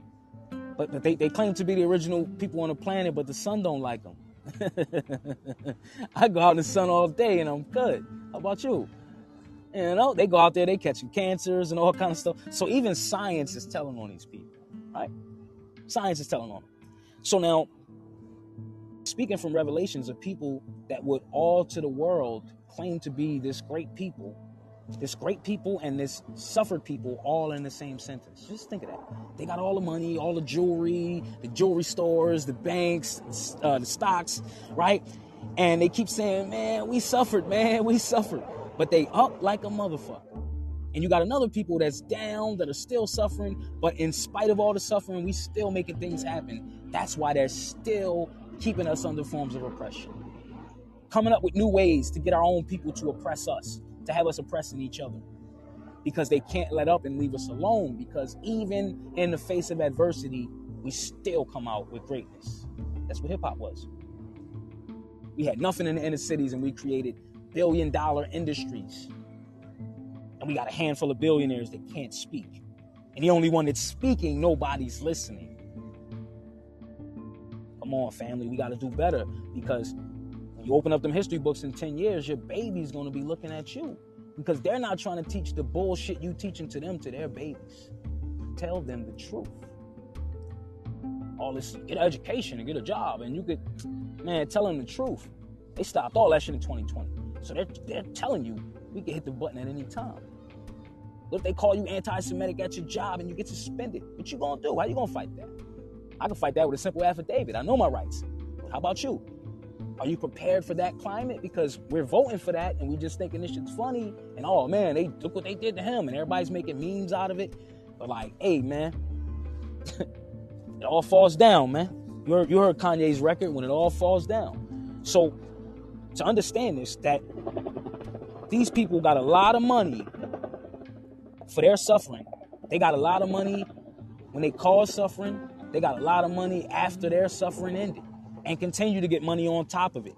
but, but they, they claim to be the original people on the planet, but the sun don't like them. [laughs] I go out in the sun all day and I'm good. How about you? You know, they go out there, they catching cancers and all kind of stuff. So even science is telling on these people, right? Science is telling on them. So now, speaking from revelations of people that would all to the world claim to be this great people, this great people and this suffered people all in the same sentence. Just think of that. They got all the money, all the jewelry, the jewelry stores, the banks, uh, the stocks, right? And they keep saying, man, we suffered, man, we suffered but they up like a motherfucker. And you got another people that's down that are still suffering, but in spite of all the suffering, we still making things happen. That's why they're still keeping us under forms of oppression. Coming up with new ways to get our own people to oppress us, to have us oppressing each other. Because they can't let up and leave us alone. Because even in the face of adversity, we still come out with greatness. That's what hip hop was. We had nothing in the inner cities and we created billion dollar industries. And we got a handful of billionaires that can't speak. And the only one that's speaking, nobody's listening. Come on, family, we got to do better because you open up them history books in 10 years, your baby's to be looking at you because they're not trying to teach the bullshit you teaching to them to their babies. Tell them the truth. All this, get an education and get a job, and you could, man, tell them the truth. They stopped all that shit in 2020. So they're, they're telling you we can hit the button at any time. What if they call you anti-Semitic at your job and you get suspended? What you gonna do? How you gonna fight that? I can fight that with a simple affidavit. I know my rights. How about you? Are you prepared for that climate? Because we're voting for that and we just thinking this shit's funny and oh man, they look what they did to him and everybody's making memes out of it. But like, hey man, [laughs] it all falls down, man. You heard, you heard Kanye's record when it all falls down. So to understand this that these people got a lot of money for their suffering. They got a lot of money when they cause suffering. They got a lot of money after their suffering ended and continue to get money on top of it.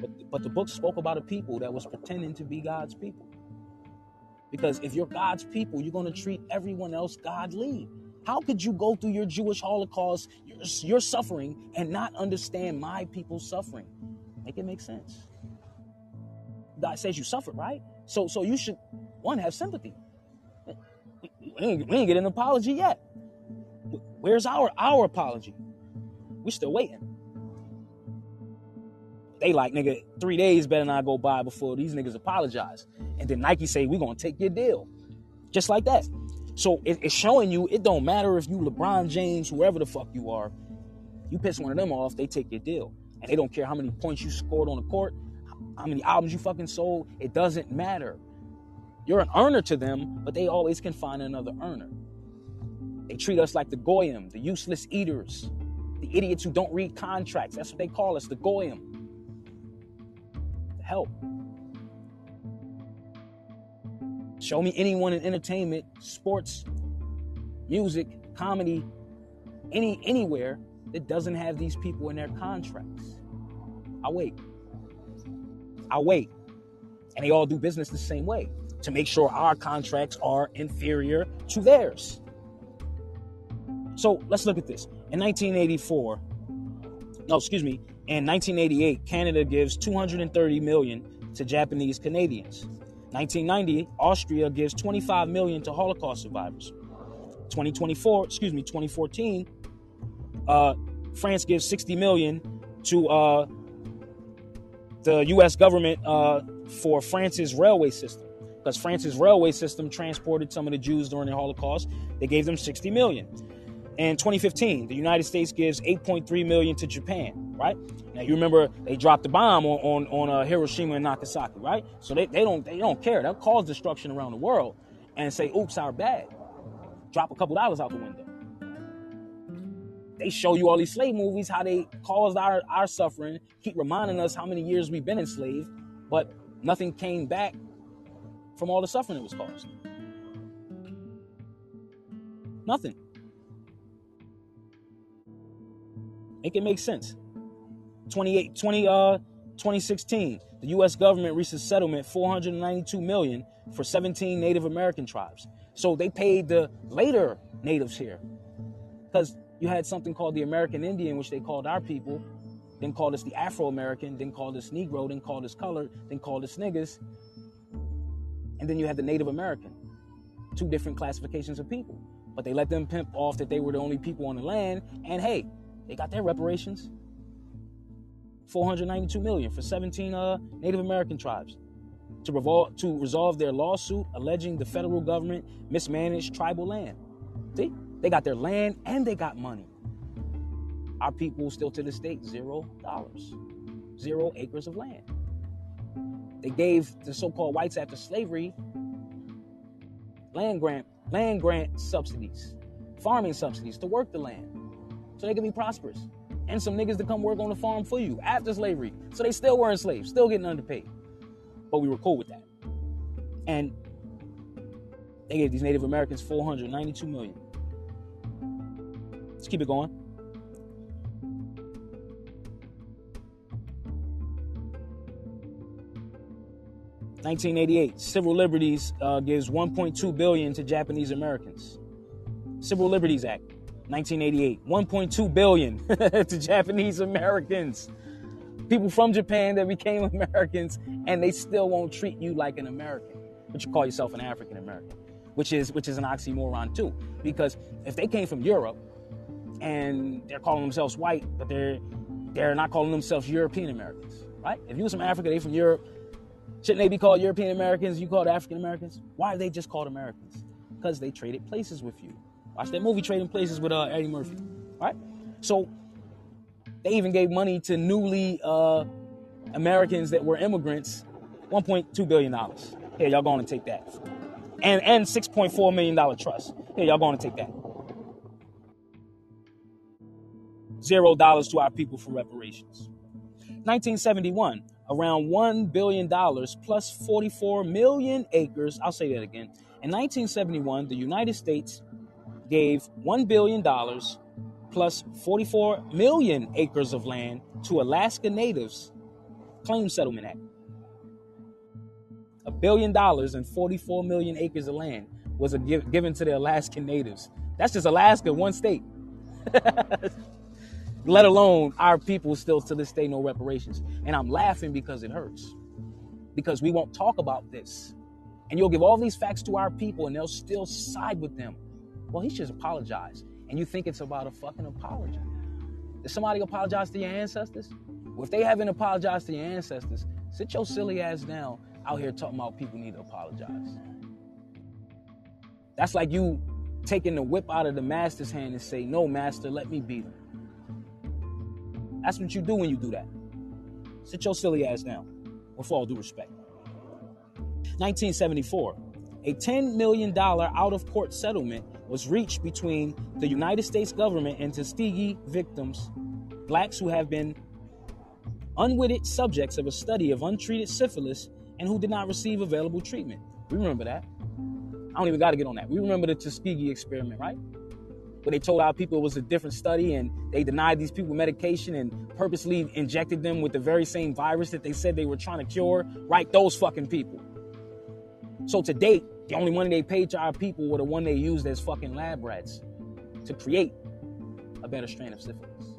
But, but the book spoke about a people that was pretending to be God's people. Because if you're God's people, you're going to treat everyone else godly. How could you go through your Jewish Holocaust, your, your suffering, and not understand my people's suffering? Make it make sense. God says you suffered, right? So, so you should one have sympathy. We ain't, we ain't get an apology yet. Where's our our apology? We still waiting. They like nigga, three days better not go by before these niggas apologize. And then Nike say we gonna take your deal, just like that. So it, it's showing you it don't matter if you LeBron James, whoever the fuck you are, you piss one of them off, they take your deal. And they don't care how many points you scored on the court, how many albums you fucking sold, it doesn't matter. You're an earner to them, but they always can find another earner. They treat us like the goyim, the useless eaters, the idiots who don't read contracts. That's what they call us, the goyim. The help. Show me anyone in entertainment, sports, music, comedy, any anywhere that doesn't have these people in their contracts. I wait. I wait. And they all do business the same way to make sure our contracts are inferior to theirs. So let's look at this. In 1984, no, excuse me, in 1988, Canada gives 230 million to Japanese Canadians. 1990, Austria gives 25 million to Holocaust survivors. 2024, excuse me, 2014, uh, France gives 60 million to uh, the U.S. government uh, for France's railway system because France's railway system transported some of the Jews during the Holocaust. They gave them 60 million. In 2015, the United States gives 8.3 million to Japan. Right now, you remember they dropped the bomb on on, on uh, Hiroshima and Nagasaki. Right, so they, they don't they don't care. They'll cause destruction around the world and say, "Oops, our bad." Drop a couple dollars out the window. They show you all these slave movies, how they caused our, our suffering, keep reminding us how many years we've been enslaved, but nothing came back from all the suffering that was caused. Nothing. Make it make sense. 28, 20, uh, 2016, the U.S. government reached a settlement 492 million for 17 Native American tribes. So they paid the later natives here, because you had something called the American Indian, which they called our people, then called us the Afro American, then called us Negro, then called us colored, then called us niggas, and then you had the Native American, two different classifications of people. But they let them pimp off that they were the only people on the land, and hey, they got their reparations. 492 million for 17 uh, Native American tribes to, revol- to resolve their lawsuit alleging the federal government mismanaged tribal land. See, they got their land and they got money. Our people still to this day zero dollars, zero acres of land. They gave the so-called whites after slavery land grant, land grant subsidies, farming subsidies to work the land, so they could be prosperous and some niggas to come work on the farm for you after slavery. So they still weren't slaves, still getting underpaid. But we were cool with that. And they gave these Native Americans 492 million. Let's keep it going. Nineteen eighty-eight, civil liberties uh, gives 1.2 billion to Japanese Americans. Civil Liberties Act. 1988, 1.2 billion [laughs] to Japanese Americans. People from Japan that became [laughs] Americans and they still won't treat you like an American, but you call yourself an African American, which is which is an oxymoron too. Because if they came from Europe and they're calling themselves white, but they're they're not calling themselves European Americans, right? If you was from Africa, they from Europe, shouldn't they be called European Americans? You called African Americans? Why are they just called Americans? Because they traded places with you. Watch that movie Trading Places with uh, Eddie Murphy. Right? So they even gave money to newly uh, Americans that were immigrants, $1.2 billion. Here, y'all going to take that. And, and $6.4 million trust. Here, y'all going to take that. Zero dollars to our people for reparations. 1971, around $1 billion plus 44 million acres. I'll say that again. In 1971, the United States gave $1 billion plus 44 million acres of land to Alaska Natives Claim Settlement Act. A billion dollars and 44 million acres of land was give, given to the Alaskan Natives. That's just Alaska, one state. [laughs] Let alone our people still to this day no reparations. And I'm laughing because it hurts. Because we won't talk about this. And you'll give all these facts to our people and they'll still side with them well, he should apologize. And you think it's about a fucking apology. Did somebody apologize to your ancestors? Well, if they haven't apologized to your ancestors, sit your silly ass down out here talking about people need to apologize. That's like you taking the whip out of the master's hand and say, No, master, let me beat him. That's what you do when you do that. Sit your silly ass down, with all due respect. 1974, a $10 million out of court settlement was reached between the United States government and Tuskegee victims, blacks who have been unwitting subjects of a study of untreated syphilis and who did not receive available treatment. We remember that. I don't even got to get on that. We remember the Tuskegee experiment, right? Where they told our people it was a different study and they denied these people medication and purposely injected them with the very same virus that they said they were trying to cure. Right? Those fucking people. So to date, the only money they paid to our people were the one they used as fucking lab rats to create a better strain of syphilis.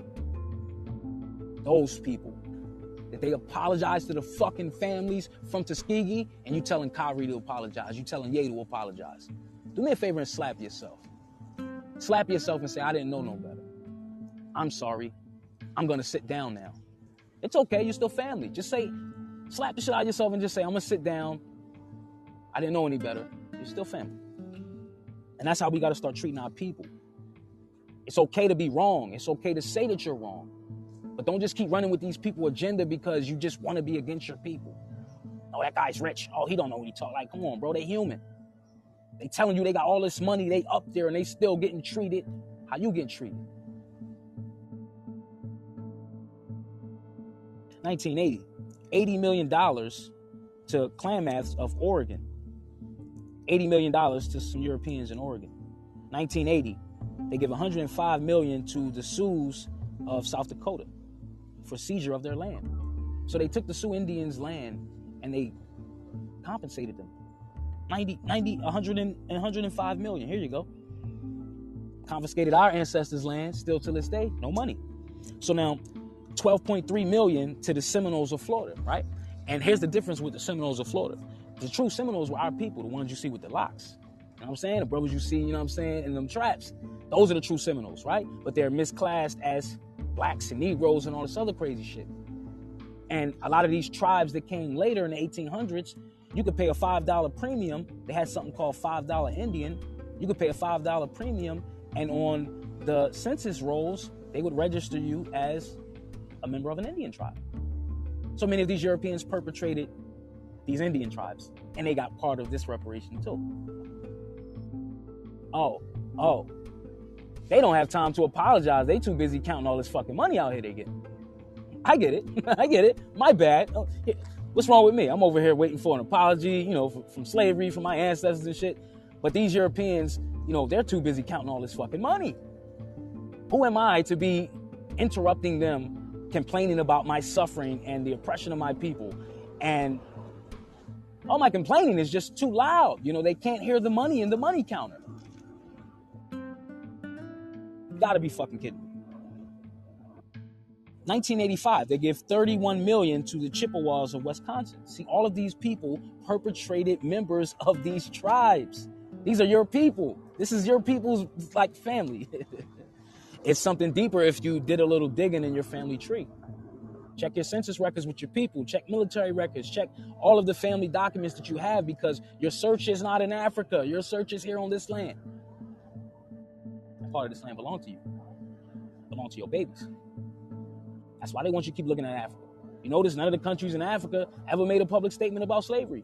Those people. That they apologize to the fucking families from Tuskegee, and you telling Kyrie to apologize. You telling Ye to apologize. Do me a favor and slap yourself. Slap yourself and say, I didn't know no better. I'm sorry. I'm gonna sit down now. It's okay, you're still family. Just say, slap the shit out of yourself and just say, I'm gonna sit down. I didn't know any better. You're still family. And that's how we got to start treating our people. It's okay to be wrong. It's okay to say that you're wrong. But don't just keep running with these people agenda because you just want to be against your people. Oh, that guy's rich. Oh, he don't know what he talk. Like, come on, bro. They human. They telling you they got all this money. They up there and they still getting treated. How you getting treated? 1980, $80 million to Klamaths of Oregon $80 million to some Europeans in Oregon. 1980, they give 105 million to the Sioux of South Dakota for seizure of their land. So they took the Sioux Indians' land and they compensated them. 90, 90, 100 and 105 million. Here you go. Confiscated our ancestors' land, still to this day, no money. So now 12.3 million to the Seminoles of Florida, right? And here's the difference with the Seminoles of Florida. The true Seminoles were our people, the ones you see with the locks. You know what I'm saying? The brothers you see, you know what I'm saying, in them traps. Those are the true Seminoles, right? But they're misclassed as blacks and Negroes and all this other crazy shit. And a lot of these tribes that came later in the 1800s, you could pay a $5 premium. They had something called $5 Indian. You could pay a $5 premium, and on the census rolls, they would register you as a member of an Indian tribe. So many of these Europeans perpetrated these Indian tribes, and they got part of this reparation too. Oh, oh, they don't have time to apologize. They too busy counting all this fucking money out here they get. I get it. [laughs] I get it. My bad. Oh, what's wrong with me? I'm over here waiting for an apology, you know, from, from slavery, from my ancestors and shit. But these Europeans, you know, they're too busy counting all this fucking money. Who am I to be interrupting them, complaining about my suffering and the oppression of my people? And all my complaining is just too loud. You know, they can't hear the money in the money counter. You gotta be fucking kidding me. 1985, they give 31 million to the Chippewas of Wisconsin. See, all of these people perpetrated members of these tribes. These are your people. This is your people's like family. [laughs] it's something deeper if you did a little digging in your family tree. Check your census records with your people. Check military records. Check all of the family documents that you have because your search is not in Africa. Your search is here on this land. part of this land belong to you. Belong to your babies. That's why they want you to keep looking at Africa. You notice none of the countries in Africa ever made a public statement about slavery.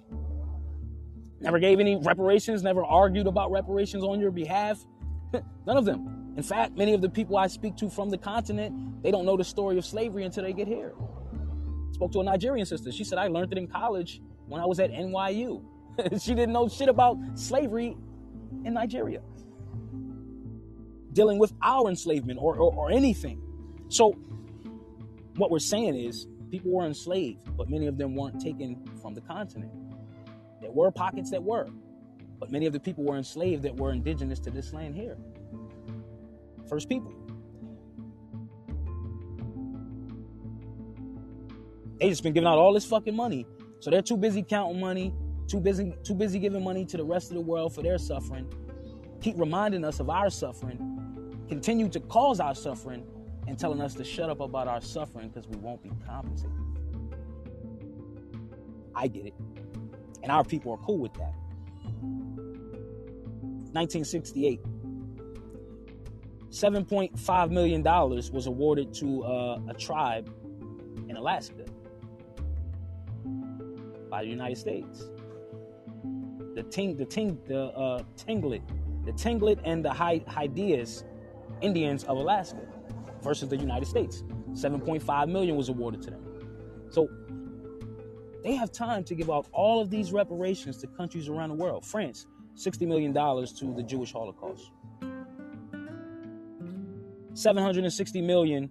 Never gave any reparations, never argued about reparations on your behalf. [laughs] none of them. In fact, many of the people I speak to from the continent, they don't know the story of slavery until they get here. Spoke to a Nigerian sister. She said, I learned it in college when I was at NYU. [laughs] she didn't know shit about slavery in Nigeria. Dealing with our enslavement or, or, or anything. So what we're saying is people were enslaved, but many of them weren't taken from the continent. There were pockets that were, but many of the people were enslaved that were indigenous to this land here. First people. They just been giving out all this fucking money. So they're too busy counting money, too busy, too busy giving money to the rest of the world for their suffering. Keep reminding us of our suffering, continue to cause our suffering, and telling us to shut up about our suffering because we won't be compensated. I get it. And our people are cool with that. 1968, $7.5 million was awarded to uh, a tribe in Alaska by the United States. The Ting, the Ting, the uh, Tlingit, the Tlingit and the Haidas Indians of Alaska versus the United States. 7.5 million was awarded to them. So they have time to give out all of these reparations to countries around the world. France, $60 million to the Jewish Holocaust. 760 million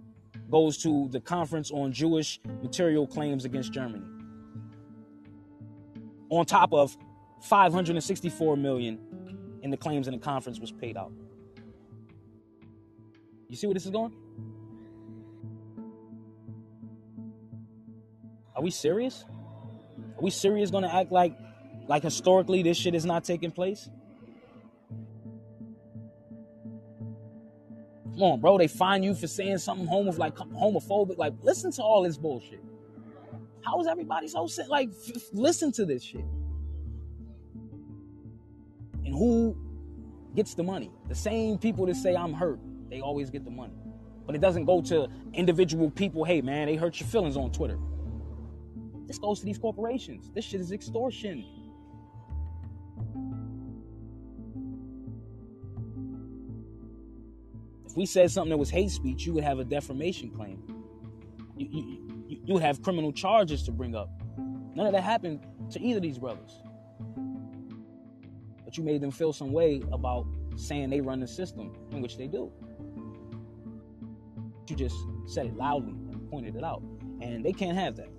goes to the Conference on Jewish Material Claims Against Germany. On top of 564 million in the claims in the conference was paid out. You see where this is going? Are we serious? Are we serious gonna act like like historically this shit is not taking place? Come on, bro. They find you for saying something homo like homophobic. Like, listen to all this bullshit. How is everybody so like? F- listen to this shit. And who gets the money? The same people that say I'm hurt. They always get the money. But it doesn't go to individual people. Hey, man, they hurt your feelings on Twitter. This goes to these corporations. This shit is extortion. We said something that was hate speech, you would have a defamation claim. You, you, you would have criminal charges to bring up. None of that happened to either of these brothers. But you made them feel some way about saying they run the system, in which they do. You just said it loudly and pointed it out. And they can't have that.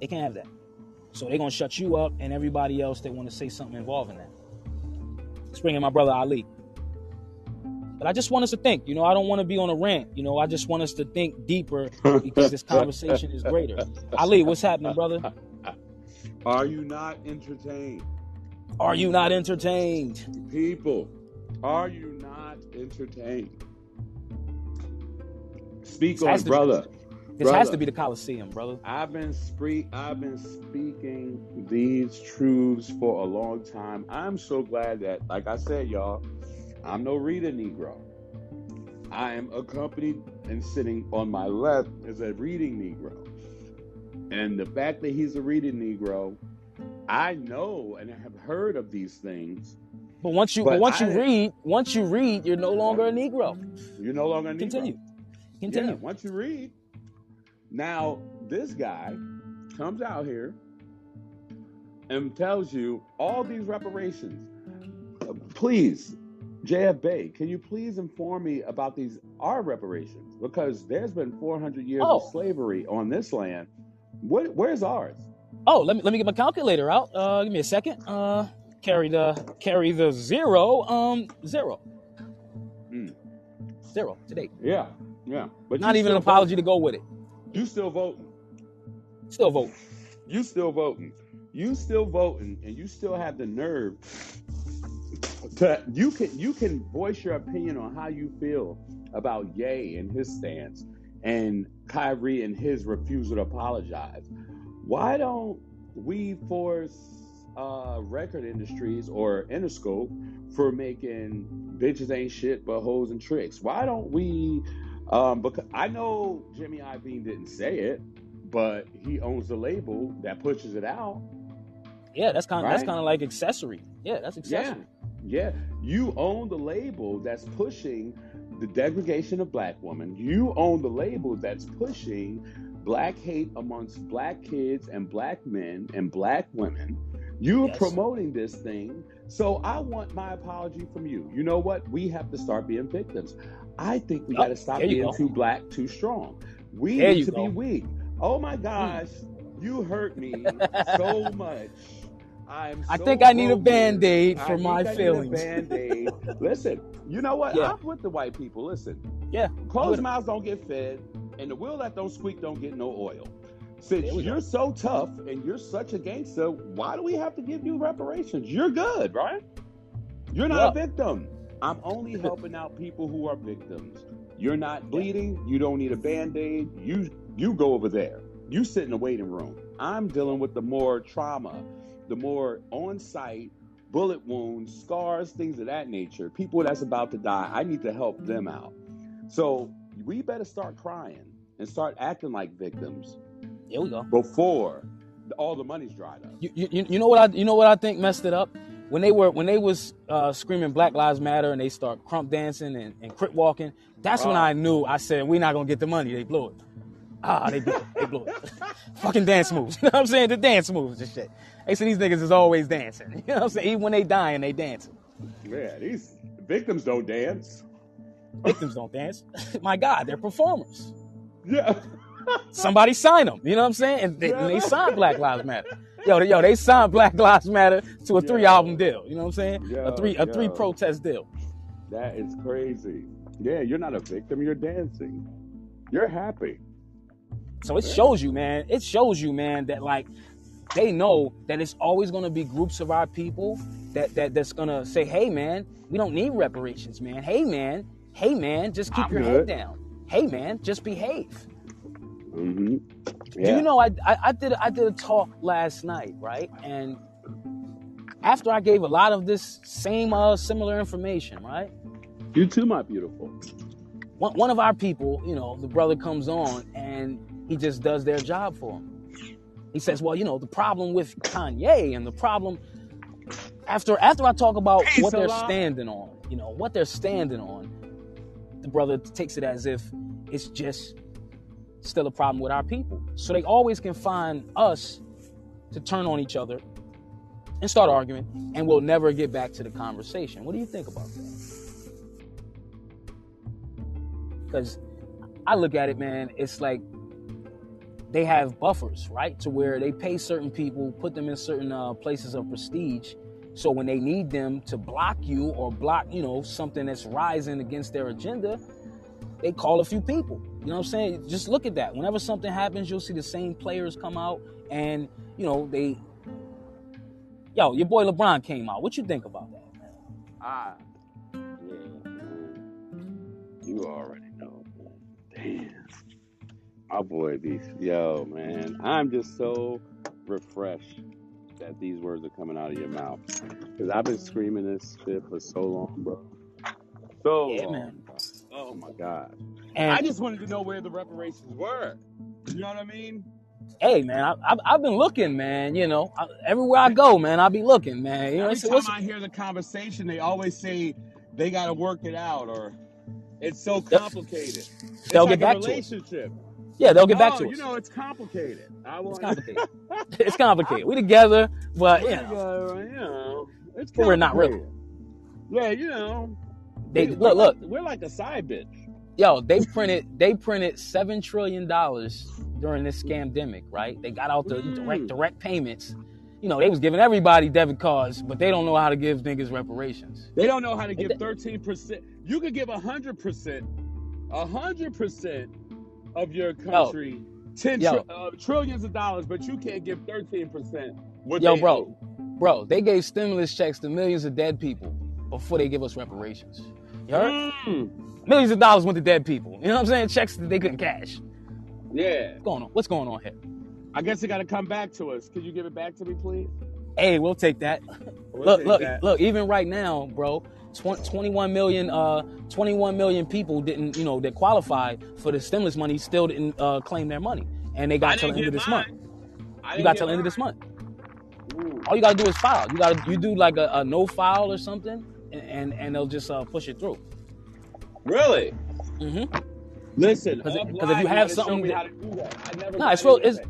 They can't have that. So they're gonna shut you up and everybody else that want to say something involving that. Let's bring in my brother Ali. But I just want us to think. You know, I don't want to be on a rant. You know, I just want us to think deeper because this conversation is greater. [laughs] Ali, what's happening, brother? Are you not entertained? Are you not entertained? People, are you not entertained? Speak on, brother. This brother, has to be the Coliseum, brother. I've been spree- I've been speaking these truths for a long time. I'm so glad that, like I said, y'all, I'm no reader Negro. I am accompanied and sitting on my left is a reading Negro. And the fact that he's a reading Negro, I know and have heard of these things. But once you but, but once I, you read, once you read, you're no longer a Negro. You're no longer a Negro. Continue. Continue. Yeah, once you read. Now, this guy comes out here and tells you all these reparations. Uh, please, JF Bay, can you please inform me about these our reparations? Because there's been 400 years oh. of slavery on this land. What, where's ours? Oh, let me let me get my calculator out. Uh, give me a second. Uh, carry the carry the zero. Um, zero. Mm. Zero today. Yeah, yeah. But not even an apology voting. to go with it. You still voting? Still voting. You still voting? You still voting, and you still have the nerve to you can you can voice your opinion on how you feel about Ye and his stance and Kyrie and his refusal to apologize. Why don't we force uh, record industries or Interscope for making bitches ain't shit but hoes and tricks? Why don't we? Um, because I know Jimmy Iovine didn't say it, but he owns the label that pushes it out. Yeah, that's kind of right? that's kind of like accessory. Yeah, that's accessory. Yeah. Yeah, you own the label that's pushing the degradation of black women. You own the label that's pushing black hate amongst black kids and black men and black women. You're yes. promoting this thing. So I want my apology from you. You know what? We have to start being victims. I think we oh, got to stop being go. too black, too strong. We there need to go. be weak. Oh my gosh, mm. you hurt me [laughs] so much. I'm I think I need a band aid for my feelings. Band aid. [laughs] Listen, you know what? Yeah. I'm with the white people. Listen. Yeah. Closed mouths don't get fed, and the wheel that don't squeak don't get no oil. Since you're go. so tough and you're such a gangster, why do we have to give you reparations? You're good, right? You're not yeah. a victim. I'm only helping out people who are victims. You're not bleeding. You don't need a band-aid. You you go over there. You sit in the waiting room. I'm dealing with the more trauma the more on site bullet wounds, scars, things of that nature, people that's about to die, I need to help them out. So we better start crying and start acting like victims. Here we go. Before all the money's dried up. You, you, you know what I you know what I think messed it up? When they were when they was uh, screaming Black Lives Matter and they start krump dancing and, and crip walking, that's when I knew I said we're not gonna get the money. They blew it. Ah, they blew it. They blew it. [laughs] Fucking dance moves. [laughs] You know what I'm saying? The dance moves and shit. They say these niggas is always dancing. [laughs] You know what I'm saying? Even when they dying, they dancing. Yeah, these victims don't dance. Victims don't dance. [laughs] My God, they're performers. Yeah. [laughs] Somebody sign them. You know what I'm saying? And they, and they signed Black Lives Matter. Yo, yo, they signed Black Lives Matter to a three album deal. You know what I'm saying? Yo, a three a yo. three protest deal. That is crazy. Yeah, you're not a victim. You're dancing. You're happy. So it shows you, man. It shows you, man, that like they know that it's always going to be groups of our people that, that that's going to say, "Hey, man, we don't need reparations, man. Hey, man, hey, man, just keep I'm your good. head down. Hey, man, just behave." Mm-hmm. Yeah. Do you know I, I I did I did a talk last night, right? And after I gave a lot of this same uh, similar information, right? You too, my beautiful. One, one of our people, you know, the brother comes on and he just does their job for him. He says, well, you know, the problem with Kanye and the problem after after I talk about hey, what they're standing on, you know, what they're standing on, the brother takes it as if it's just still a problem with our people. So they always can find us to turn on each other and start arguing, and we'll never get back to the conversation. What do you think about that? Because I look at it, man, it's like they have buffers, right? To where they pay certain people, put them in certain uh, places of prestige. So when they need them to block you or block, you know, something that's rising against their agenda, they call a few people. You know what I'm saying? Just look at that. Whenever something happens, you'll see the same players come out and, you know, they Yo, your boy LeBron came out. What you think about that, man? Ah, yeah, man. You already know, man. Damn. My boy, these, yo, man. I'm just so refreshed that these words are coming out of your mouth. Because I've been screaming this shit for so long, bro. So Yeah, long, man. bro. Oh, my God. And I just wanted to know where the reparations were. You know what I mean? hey, man, I, I've, I've been looking, man. You know, I, everywhere I go, man, I'll be looking, man. You know, Every time I hear the conversation, they always say they got to work it out or it's so They'll complicated. It's they'll like get a back to us. Yeah, they'll get back to us. you know, it's complicated. I It's complicated. [laughs] it's complicated. We together, but you know, together, you know, it's but we're not really. Yeah, you know, They we, we're look, like look, we're like a side bitch. yo, they printed they printed seven trillion dollars during this scamdemic, right? They got out the direct Mm. direct payments. You know, they was giving everybody debit cards, but they don't know how to give niggas reparations. They don't know how to give thirteen percent. You could give hundred percent, hundred percent of your Yo, country ten yo, tr- uh, trillions of dollars, but you can't give thirteen percent yo, bro, owe. bro, they gave stimulus checks to millions of dead people before they give us reparations. You heard? Mm. Millions of dollars went to dead people. You know what I'm saying? Checks that they couldn't cash. Yeah, What's going on? What's going on here? I guess it got to come back to us. Could you give it back to me, please? Hey, we'll take that. We'll look, take look, that. look. Even right now, bro, tw- 21 million, uh, 21 million people didn't, you know, that qualified for the stimulus money still didn't uh, claim their money, and they got till the end of this month. mine. I You got get till the end of this month. Ooh. All you gotta do is file. You gotta, you do like a, a no file or something, and and, and they'll just uh, push it through. Really? hmm Listen, Because if you you have gotta something that, how to do that. I never no, it's real. It's,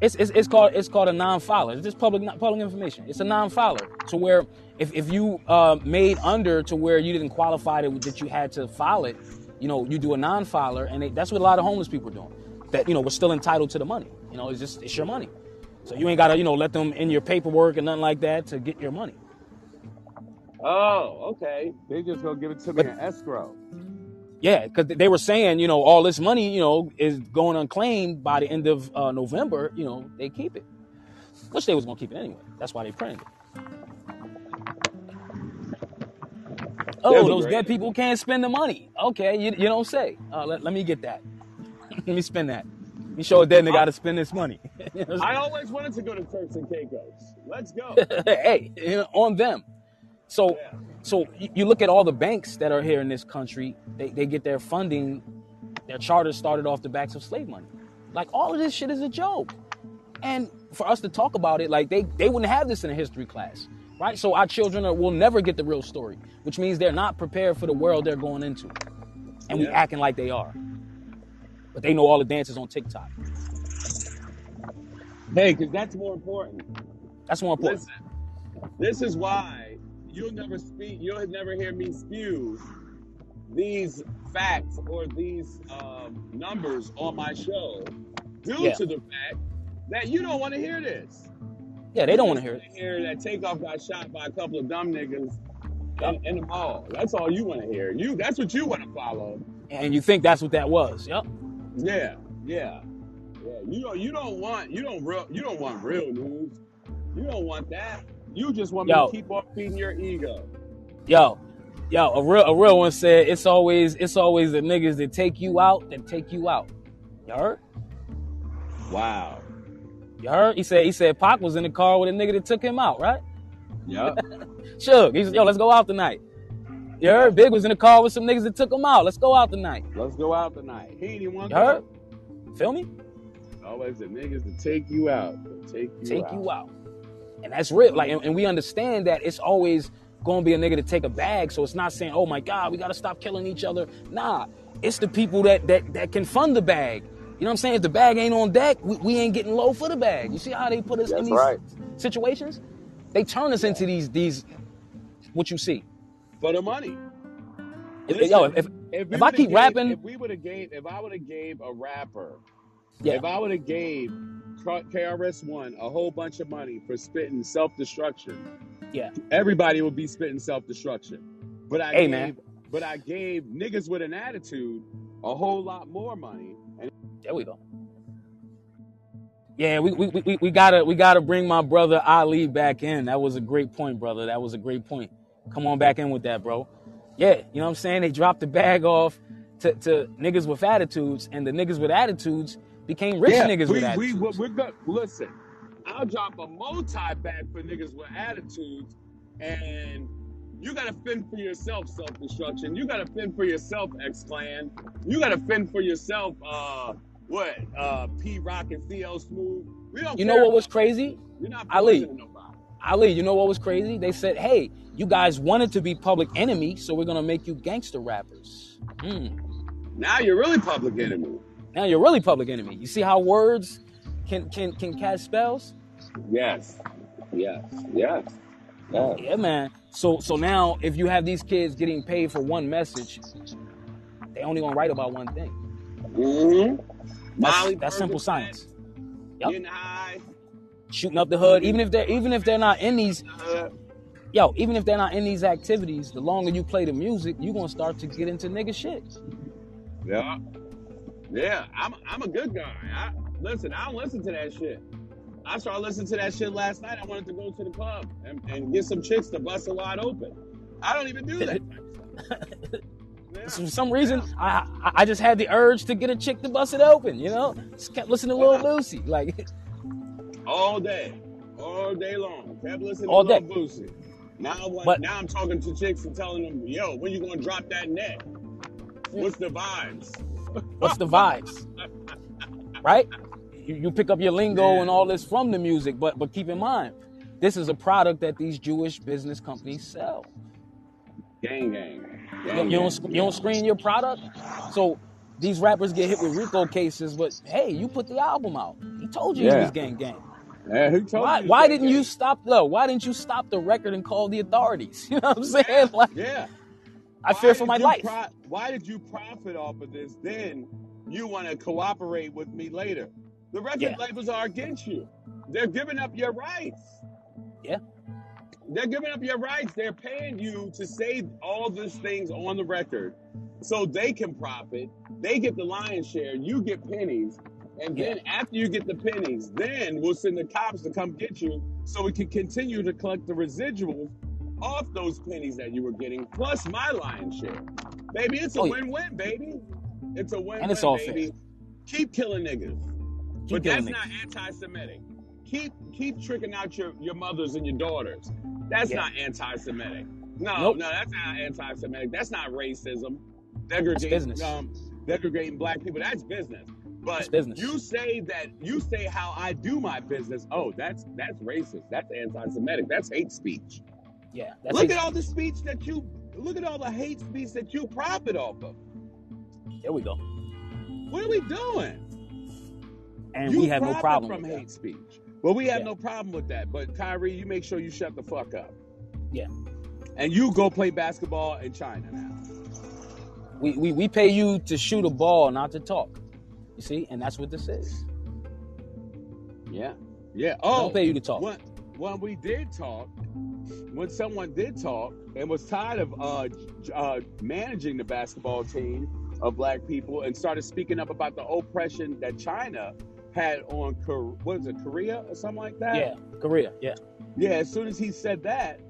it's it's it's called it's called a non-filer. It's just public public information. It's a non-filer to where if if you uh, made under to where you didn't qualify that, that you had to file it, you know, you do a non-filer, and they, that's what a lot of homeless people are doing. That you know, we're still entitled to the money. You know, it's just it's your money, so you ain't gotta you know let them in your paperwork and nothing like that to get your money. Oh, okay. They just gonna give it to me But in escrow. yeah, because they were saying you know all this money you know is going unclaimed by the end of uh, November. You know, they keep it, which they was gonna keep it anyway. That's why they printed it. Oh, those dead people can't spend the money. Okay, you, you don't say. Uh, let, let me get that. [laughs] let me spend that. Let me show a dead nigga how to spend this money. [laughs] You know I always wanted to go to Turks and Caicos. Let's go. [laughs] hey, you know, on them. So, Yeah. so you you look at all the banks that are here in this country. They, they get their funding, their charters started off the backs of slave money. Like all of this shit is a joke. And for us to talk about it, like they they wouldn't have this in a history class, right? So our children are, will never get the real story, which means they're not prepared for the world they're going into, and we Yeah. acting like they are. But they know all the dances on TikTok. Hey, because that's more important. That's more important. Listen, this is why you'll never speak, you'll never hear me spew these facts or these um, numbers on my show due Yeah, to the fact that you don't want to hear this. Yeah, they don't want to hear it. hear that Takeoff got shot by a couple of dumb niggas in, in the mall. That's all you want to hear. You That's what you want to follow. And you think that's what that was? Yep. Yeah, yeah, yeah. You don't, you don't want, you don't real, you don't want real news. You don't want that. You just want me to keep on feeding your ego. yo, yo. A real a real one said it's always it's always the niggas that take you out that take you out. You heard? Wow. You heard? He said he said Pac was in the car with a nigga that took him out, right? Yeah. [laughs] Suge, he said, yo, let's go out tonight. You heard? Big was in the car with some niggas that took him out. Let's go out tonight. Let's go out tonight. He ain't even want heard? Feel me? Always the niggas to take you out. Take you Take out. you out. And that's real. Like, and, and we understand that it's always gonna be a nigga to take a bag. So it's not saying, oh my God, we gotta stop killing each other. Nah. It's the people that that that can fund the bag. You know what I'm saying? If the bag ain't on deck, we, we ain't getting low for the bag. You see how they put us in these right. situations? They turn us into these these what you see. For the money. If, yo, if, if if if I keep gave, rapping, if we would have gave, if I would have gave a rapper Yeah. If I would have gave KRS One a whole bunch of money for spitting self destruction, Yeah. everybody would be spitting self destruction. But I Hey, gave, man. but I gave niggas with an attitude a whole lot more money. There we go. Yeah, we, we, we, we gotta we gotta bring my brother Ali back in. That was a great point, brother. That was a great point. Come on back in with that, bro. Yeah, you know what I'm saying? They dropped the bag off to, to niggas with attitudes, and the niggas with attitudes became rich yeah, niggas we, with we, attitudes. we, we're good. Listen, I'll drop a multi bag for niggas with attitudes, and you gotta fend for yourself, self destruction. You gotta fend for yourself, X Clan. You gotta fend for yourself, uh, what, uh, Pete Rock and CL Smooth. We don't You know what was crazy? You're not Ali. nobody. Ali, you know what was crazy? They said, hey, you guys wanted to be public enemy, so we're gonna make you gangster rappers. Hmm. Now you're really public enemy. Now you're really public enemy. You see how words can can can cast spells? Yes. Yes. Yes. Yes. Yeah, man. So so now if you have these kids getting paid for one message, they only gonna write about one thing. Mm-hmm. That's, Molly that's simple science. Yep. Getting high. Shooting up the hood, even if they're even if they're not in these yo, even if they're not in these activities, the longer you play the music, you're gonna start to get into nigga shit. yeah. Yeah. I'm I'm a good guy. I listen, I don't listen to that shit. I started listening to that shit last night. I wanted to go to the club and, and get some chicks to bust a wide open. I don't even do that. [laughs] Yeah. For some reason, I I- I just had the urge to get a chick to bust it open, you know? Just kept listening to Lil Lucy. [laughs] Like all day, all day long. Kept listening All to day. Lil Boosie. Now, what, But- now I'm talking to chicks and telling them, "Yo, when you gonna drop that net? Mm. What's the vibes?" what's the vibes? [laughs] Right? You, you pick up your lingo Yeah. and all this from the music, but but keep in mind, this is a product that these Jewish business companies sell. Gang, gang. You, gang, you don't you don't screen your product, so these rappers get hit with RICO cases. But hey, you put the album out. He told you he was gang gang. Yeah, who told Why you why didn't gang? you stop though? Why didn't you stop the record and call the authorities? [laughs] You know what I'm saying? Like Yeah. I Why fear for my life. pro- why did you profit off of this? Then you want to cooperate with me later. The record Yeah. labels are against you. They're giving up your rights. Yeah. They're giving up your rights. They're paying you to say all these things on the record so they can profit. They get the lion's share. You get pennies. And then after you get the pennies, then we'll send the cops to come get you so we can continue to collect the residuals off those pennies that you were getting, plus my lion's share. Baby, it's a Oh, yeah. win-win, baby. It's a win-win, And it's all baby. Keep killing niggas. But that's not anti-Semitic. Keep keep tricking out your, your mothers and your daughters. That's Yeah. not anti-Semitic. No, Nope. no, that's not anti-Semitic. That's not racism. Degrading, business. Um, degrading black people. That's business. But That's business. you say that you say how I do my business. Oh, that's that's racist. That's anti-Semitic. That's hate speech. Yeah, that's look at all the speech that you look at all the hate speech that you profit off of. There we go. What are we doing? And you we have no problem from with hate that. speech. Well, we have Yeah. no problem with that. But Kyrie, you make sure you shut the fuck up. Yeah. And you go play basketball in China now. We, we we pay you to shoot a ball, not to talk. You see, and that's what this is. Yeah. Yeah. Oh, don't pay you to talk. when, when we did talk, when someone did talk and was tired of uh, uh, managing the basketball team of black people and started speaking up about the oppression that China had on, what is it, Korea or something like that? Yeah, Korea. Yeah, Yeah, as soon as he said that,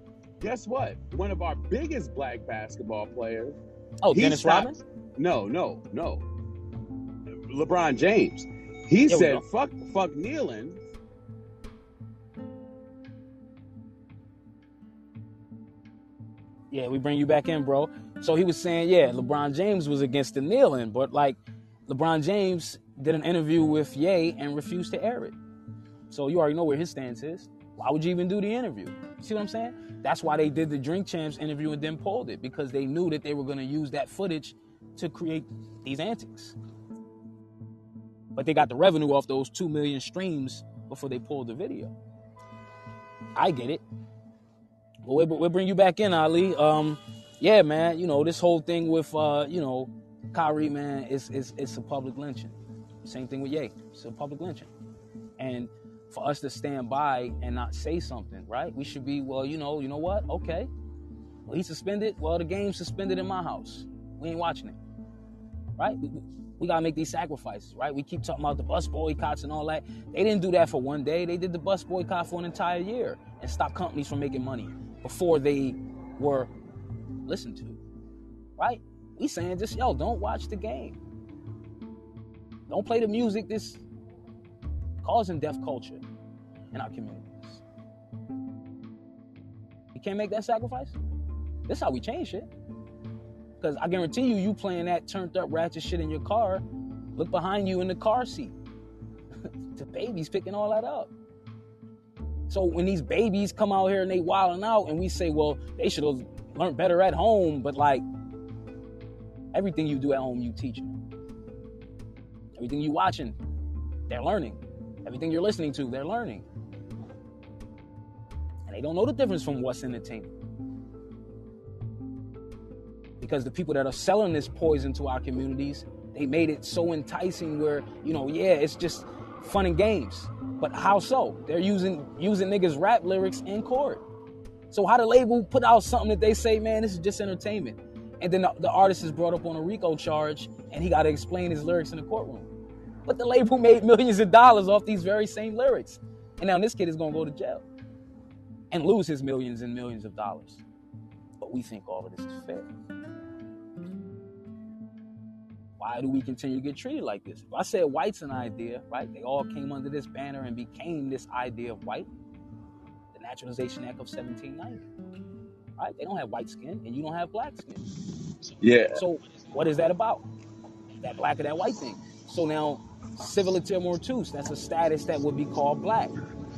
guess what? One of our biggest black basketball players, Oh, Dennis stopped- Rodman. no, no, no, LeBron James, he There we said, fuck, fuck kneeling. Yeah, we bring you back in, bro. So he was saying, yeah, LeBron James was against the kneeling, but like LeBron James did an interview with Ye and refused to air it. So you already know where his stance is. Why would you even do the interview? See what I'm saying? That's why they did the Drink Champs interview and then pulled it because they knew that they were going to use that footage to create these antics. But they got the revenue off those 2 million streams before they pulled the video. I get it. We'll, we'll bring you back in, Ali. Um, yeah, man. You know this whole thing with uh, you know Kyrie, man. It's it's it's a public lynching. Same thing with Ye. It's a public lynching. And for us to stand by and not say something, right? We should be, well, you know, you know what? Okay. Well, he suspended. Well, the game's suspended in my house. We ain't watching it. Right? We, we gotta make these sacrifices, right? We keep talking about the bus boycotts and all that. They didn't do that for one day. They did the bus boycott for an entire year and stop companies from making money before they were listened to. Right? We saying just yo, don't watch the game. Don't play the music that's causing deaf culture in our communities. You can't make that sacrifice? This is how we change shit. Because I guarantee you, you playing that turned up ratchet shit in your car, look behind you in the car seat. [laughs] the baby's picking all that up. So when these babies come out here and they wilding out, and we say, well, they should have learned better at home, but like everything you do at home, you teach them. Everything you watching, they're learning. Everything you're listening to, they're learning. And they don't know the difference from what's entertainment. Because the people that are selling this poison to our communities, they made it so enticing where, you know, yeah, it's just fun and games. But how so? They're using using niggas rap lyrics in court. So how the label put out something that they say, man, this is just entertainment. And then the, the artist is brought up on a RICO charge and he got to explain his lyrics in the courtroom. But the label made millions of dollars off these very same lyrics. And now this kid is going to go to jail and lose his millions and millions of dollars. But we think all of this is fair. Why do we continue to get treated like this? If I said white's an idea, right? They all came under this banner and became this idea of white. The Naturalization Act of 1790. Right? They don't have white skin and you don't have black skin. Yeah. So what is that about? That black or that white thing. So now civiliter mortuus, that's a status that would be called black.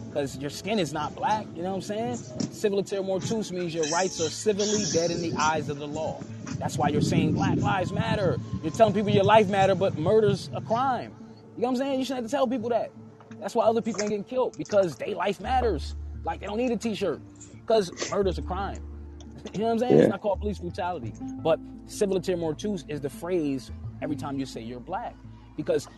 Because your skin is not black, you know what I'm saying? Civiliter mortuus means your rights are civilly dead in the eyes of the law. That's why you're saying Black Lives Matter. You're telling people your life matter, but murder's a crime. You know what I'm saying? You shouldn't have to tell people that. That's why other people ain't getting killed because they life matters. Like they don't need a T-shirt because murder's a crime. [laughs] You know what I'm saying? Yeah. It's not called police brutality, but civiliter mortuus is the phrase every time you say you're black because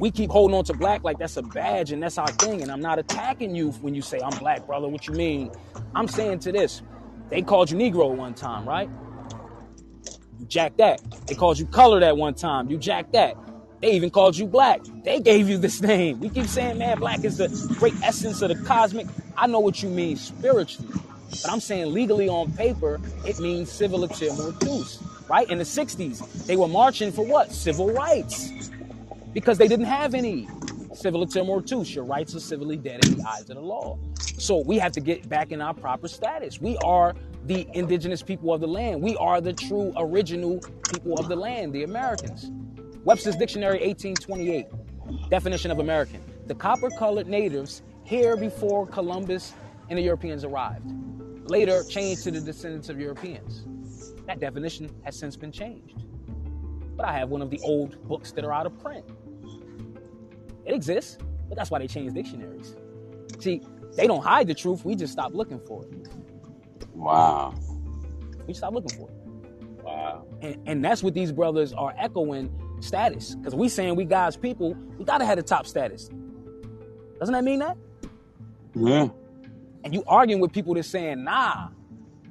we keep holding on to black like that's a badge and that's our thing. And I'm not attacking you when you say I'm black, brother. What you mean? I'm saying to this, they called you Negro one time, right? You jack that. They called you colored at one time. You jack that. They even called you black. They gave you this [laughs] name. We keep saying, man, black is the great essence of the cosmic. I know what you mean spiritually, but I'm saying legally on paper, it means civiliter mortuus, right? In the 60s, they were marching for what? Civil rights. Because they didn't have any civiliter mortuus. Your rights are civilly dead in the eyes of the law. So we have to get back in our proper status. We are the indigenous people of the land. We are the true original people of the land, the Americans. Webster's Dictionary 1828, definition of American. The copper colored natives here before Columbus and the Europeans arrived. Later changed to the descendants of Europeans. That definition has since been changed. But I have one of the old books that are out of print. It exists, but that's why they changed dictionaries. See, they don't hide the truth, we just stop looking for it. Wow. We stop looking for it. Wow. And, and that's what these brothers are echoing status. Because we saying we God's people, we gotta have the top status. Doesn't that mean that? Yeah. And you arguing with people that's saying, nah,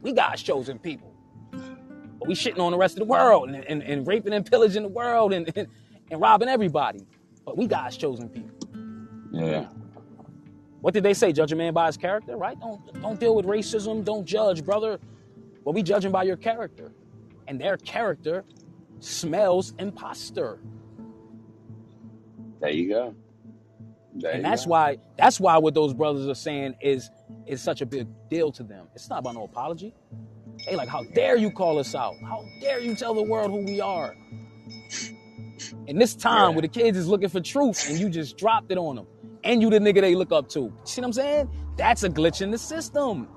we God's chosen people. But we shitting on the rest of the world and, and, and raping and pillaging the world and, and, and robbing everybody. But we God's chosen people. Yeah. What did they say? Judge a man by his character, right? Don't don't deal with racism. Don't judge, brother. Well, we judge him by your character, and their character smells imposter, There you go. There and you that's go. why that's why what those brothers are saying is is such a big deal to them. It's not about no apology. They like, how dare you call us out? How dare you tell the world who we are? In this time Yeah. where the kids is looking for truth, and you just dropped it on them, and you the nigga they look up to. See what I'm saying? That's a glitch in the system.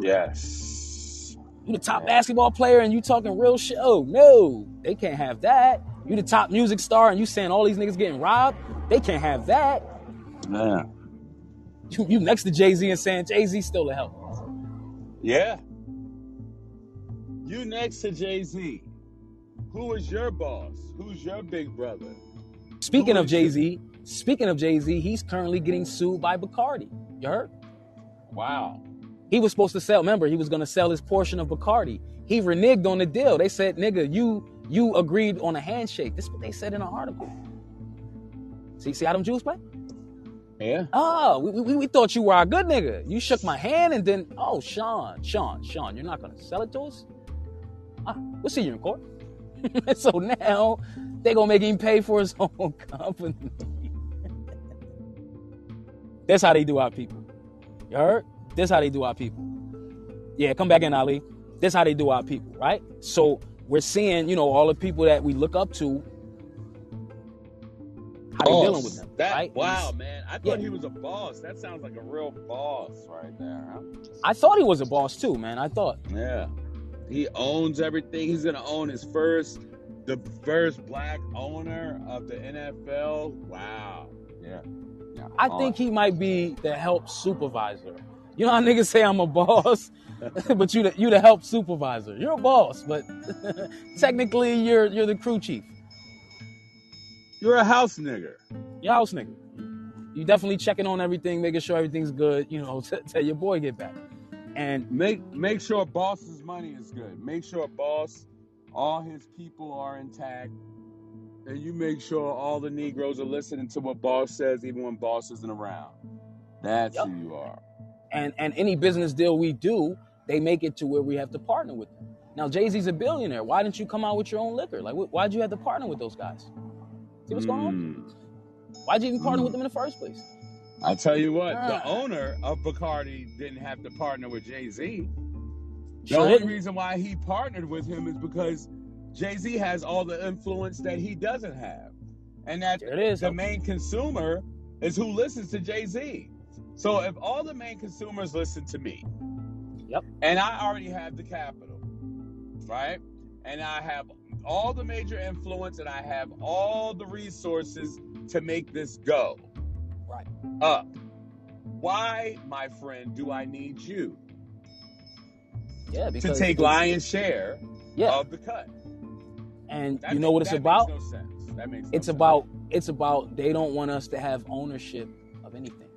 Yes. You the top basketball player and you talking real shit. Oh no, they can't have that. You the top music star and you saying all these niggas getting robbed. They can't have that. Yeah. You, you next to Jay Z and saying Jay Z stole the help. Yeah. You next to Jay Z. Who is your boss? Who's your big brother? Speaking Who of Jay Z, speaking of Jay Z, he's currently getting sued by Bacardi. You heard? Wow. He was supposed to sell. Remember, he was going to sell his portion of Bacardi. He reneged on the deal. They said, "Nigga, you you agreed on a handshake." This is what they said in an article. See, see how them Jews play? Yeah. Oh, we, we, we thought you were a good nigga. You shook my hand and then, oh, Sean, Sean, Sean, you're not gonna sell it to us? Ah, we'll see you in court. [laughs] so now they gonna make him pay for his [laughs] own company. That's how they do our people. You heard? That's how they do our people. Yeah, come back in, Ali. That's how they do our people, right? So we're seeing, you know, all the people that we look up to, how they dealing with them, That right? wow, And man. I thought Yeah. he was a boss. That sounds like a real boss right there. Huh? I thought he was a boss too, man. I thought. Yeah. He owns everything. He's gonna own his first, the first black owner of the NFL. Wow. Yeah. yeah. I think he might be the help supervisor. You know how niggas say I'm a boss, [laughs] but you the, you the help supervisor. You're a boss, but [laughs] technically you're you're the crew chief. You're a house nigger. Your house nigga. You definitely checking on everything, making sure everything's good. You know, t- [laughs] till your boy get back. And Make make sure boss's money is good. Make sure boss, all his people are intact. And you make sure all the Negroes are listening to what boss says even when boss isn't around. That's Yup. who you are. and and any business deal we do, they make it to where we have to partner with them. Now Jay Z's a billionaire. Why didn't you come out with your own liquor? Like, why'd you have to partner with those guys? See what's going on? Mm. Why'd you even partner Mm. with them in the first place? I tell you what, Ah. the owner of Bacardi didn't have to partner with Jay Z. The Sure only didn't. reason why he partnered with him is because Jay Z has all the influence that he doesn't have, and that There it is. the main consumer is who listens to Jay Z. So if all the main consumers listen to me, Yep. and I already have the capital, right, and I have all the major influence, and I have all the resources to make this go Right. up. Why, my friend, do I need you Yeah, to take lion's share Yeah, of the cut? and That you know what it's about? No sense. That makes no It's sense. about it's about they don't want us to have ownership of anything.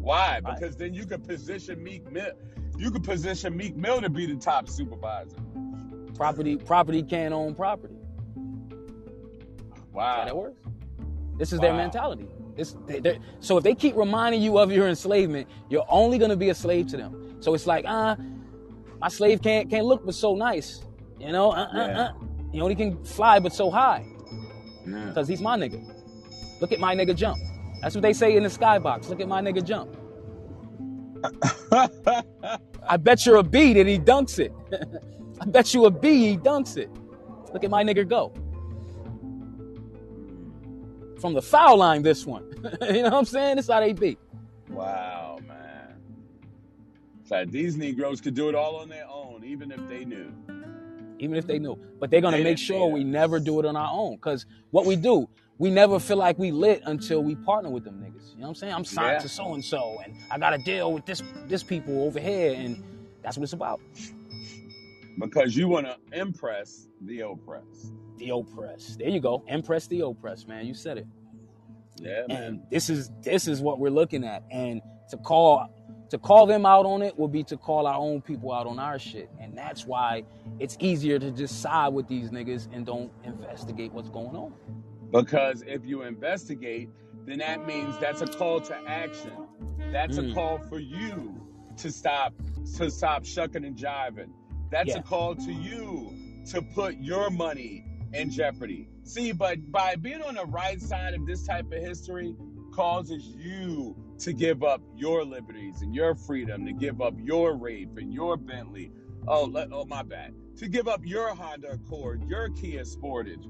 why? Right. Because then you could position Meek Mill. You could position Meek Mill to be the top supervisor. Property property can't own property. That's how Wow. that works. This is their mentality. They, so if they keep reminding you of your enslavement, you're only going to be a slave to them. So it's like, ah, my slave can't can't look but so nice, you know. Uh, uh, Yeah. uh. You know, he can fly but so high Yeah. because he's my nigga. Look at my nigga jump. That's what they say in the skybox. Look at my nigga jump. [laughs] I bet you're a B that he dunks it. [laughs] I bet you a a B he dunks it. Look at my nigga go. From the foul line, this one. [laughs] you know what I'm saying? That's how they be. wow, man. It's like these Negroes could do it all on their own, even if they knew. Even if they knew. But they're gonna They make sure we never do it on our own. Cause what we do, we never feel like we lit until we partner with them niggas. You know what I'm saying? I'm signed Yeah. to so and so and I got to deal with this this people over here and that's what it's about. Because you want to impress the oppressed. The oppressed. There you go. Impress the oppressed, man. You said it. Yeah, man. and this is this is what we're looking at and to call to call them out on it would be to call our own people out on our shit and that's why it's easier to just side with these niggas and don't investigate what's going on Because if you investigate, then that means that's a call to action. That's a Mm. call for you to stop to stop shucking and jiving. That's Yeah. a call to you to put your money in jeopardy. See, but by being on the right side of this type of history causes you to give up your liberties and your freedom, to give up your rape and your Bentley. Oh, let, oh my bad. To give up your Honda Accord, your Kia Sportage.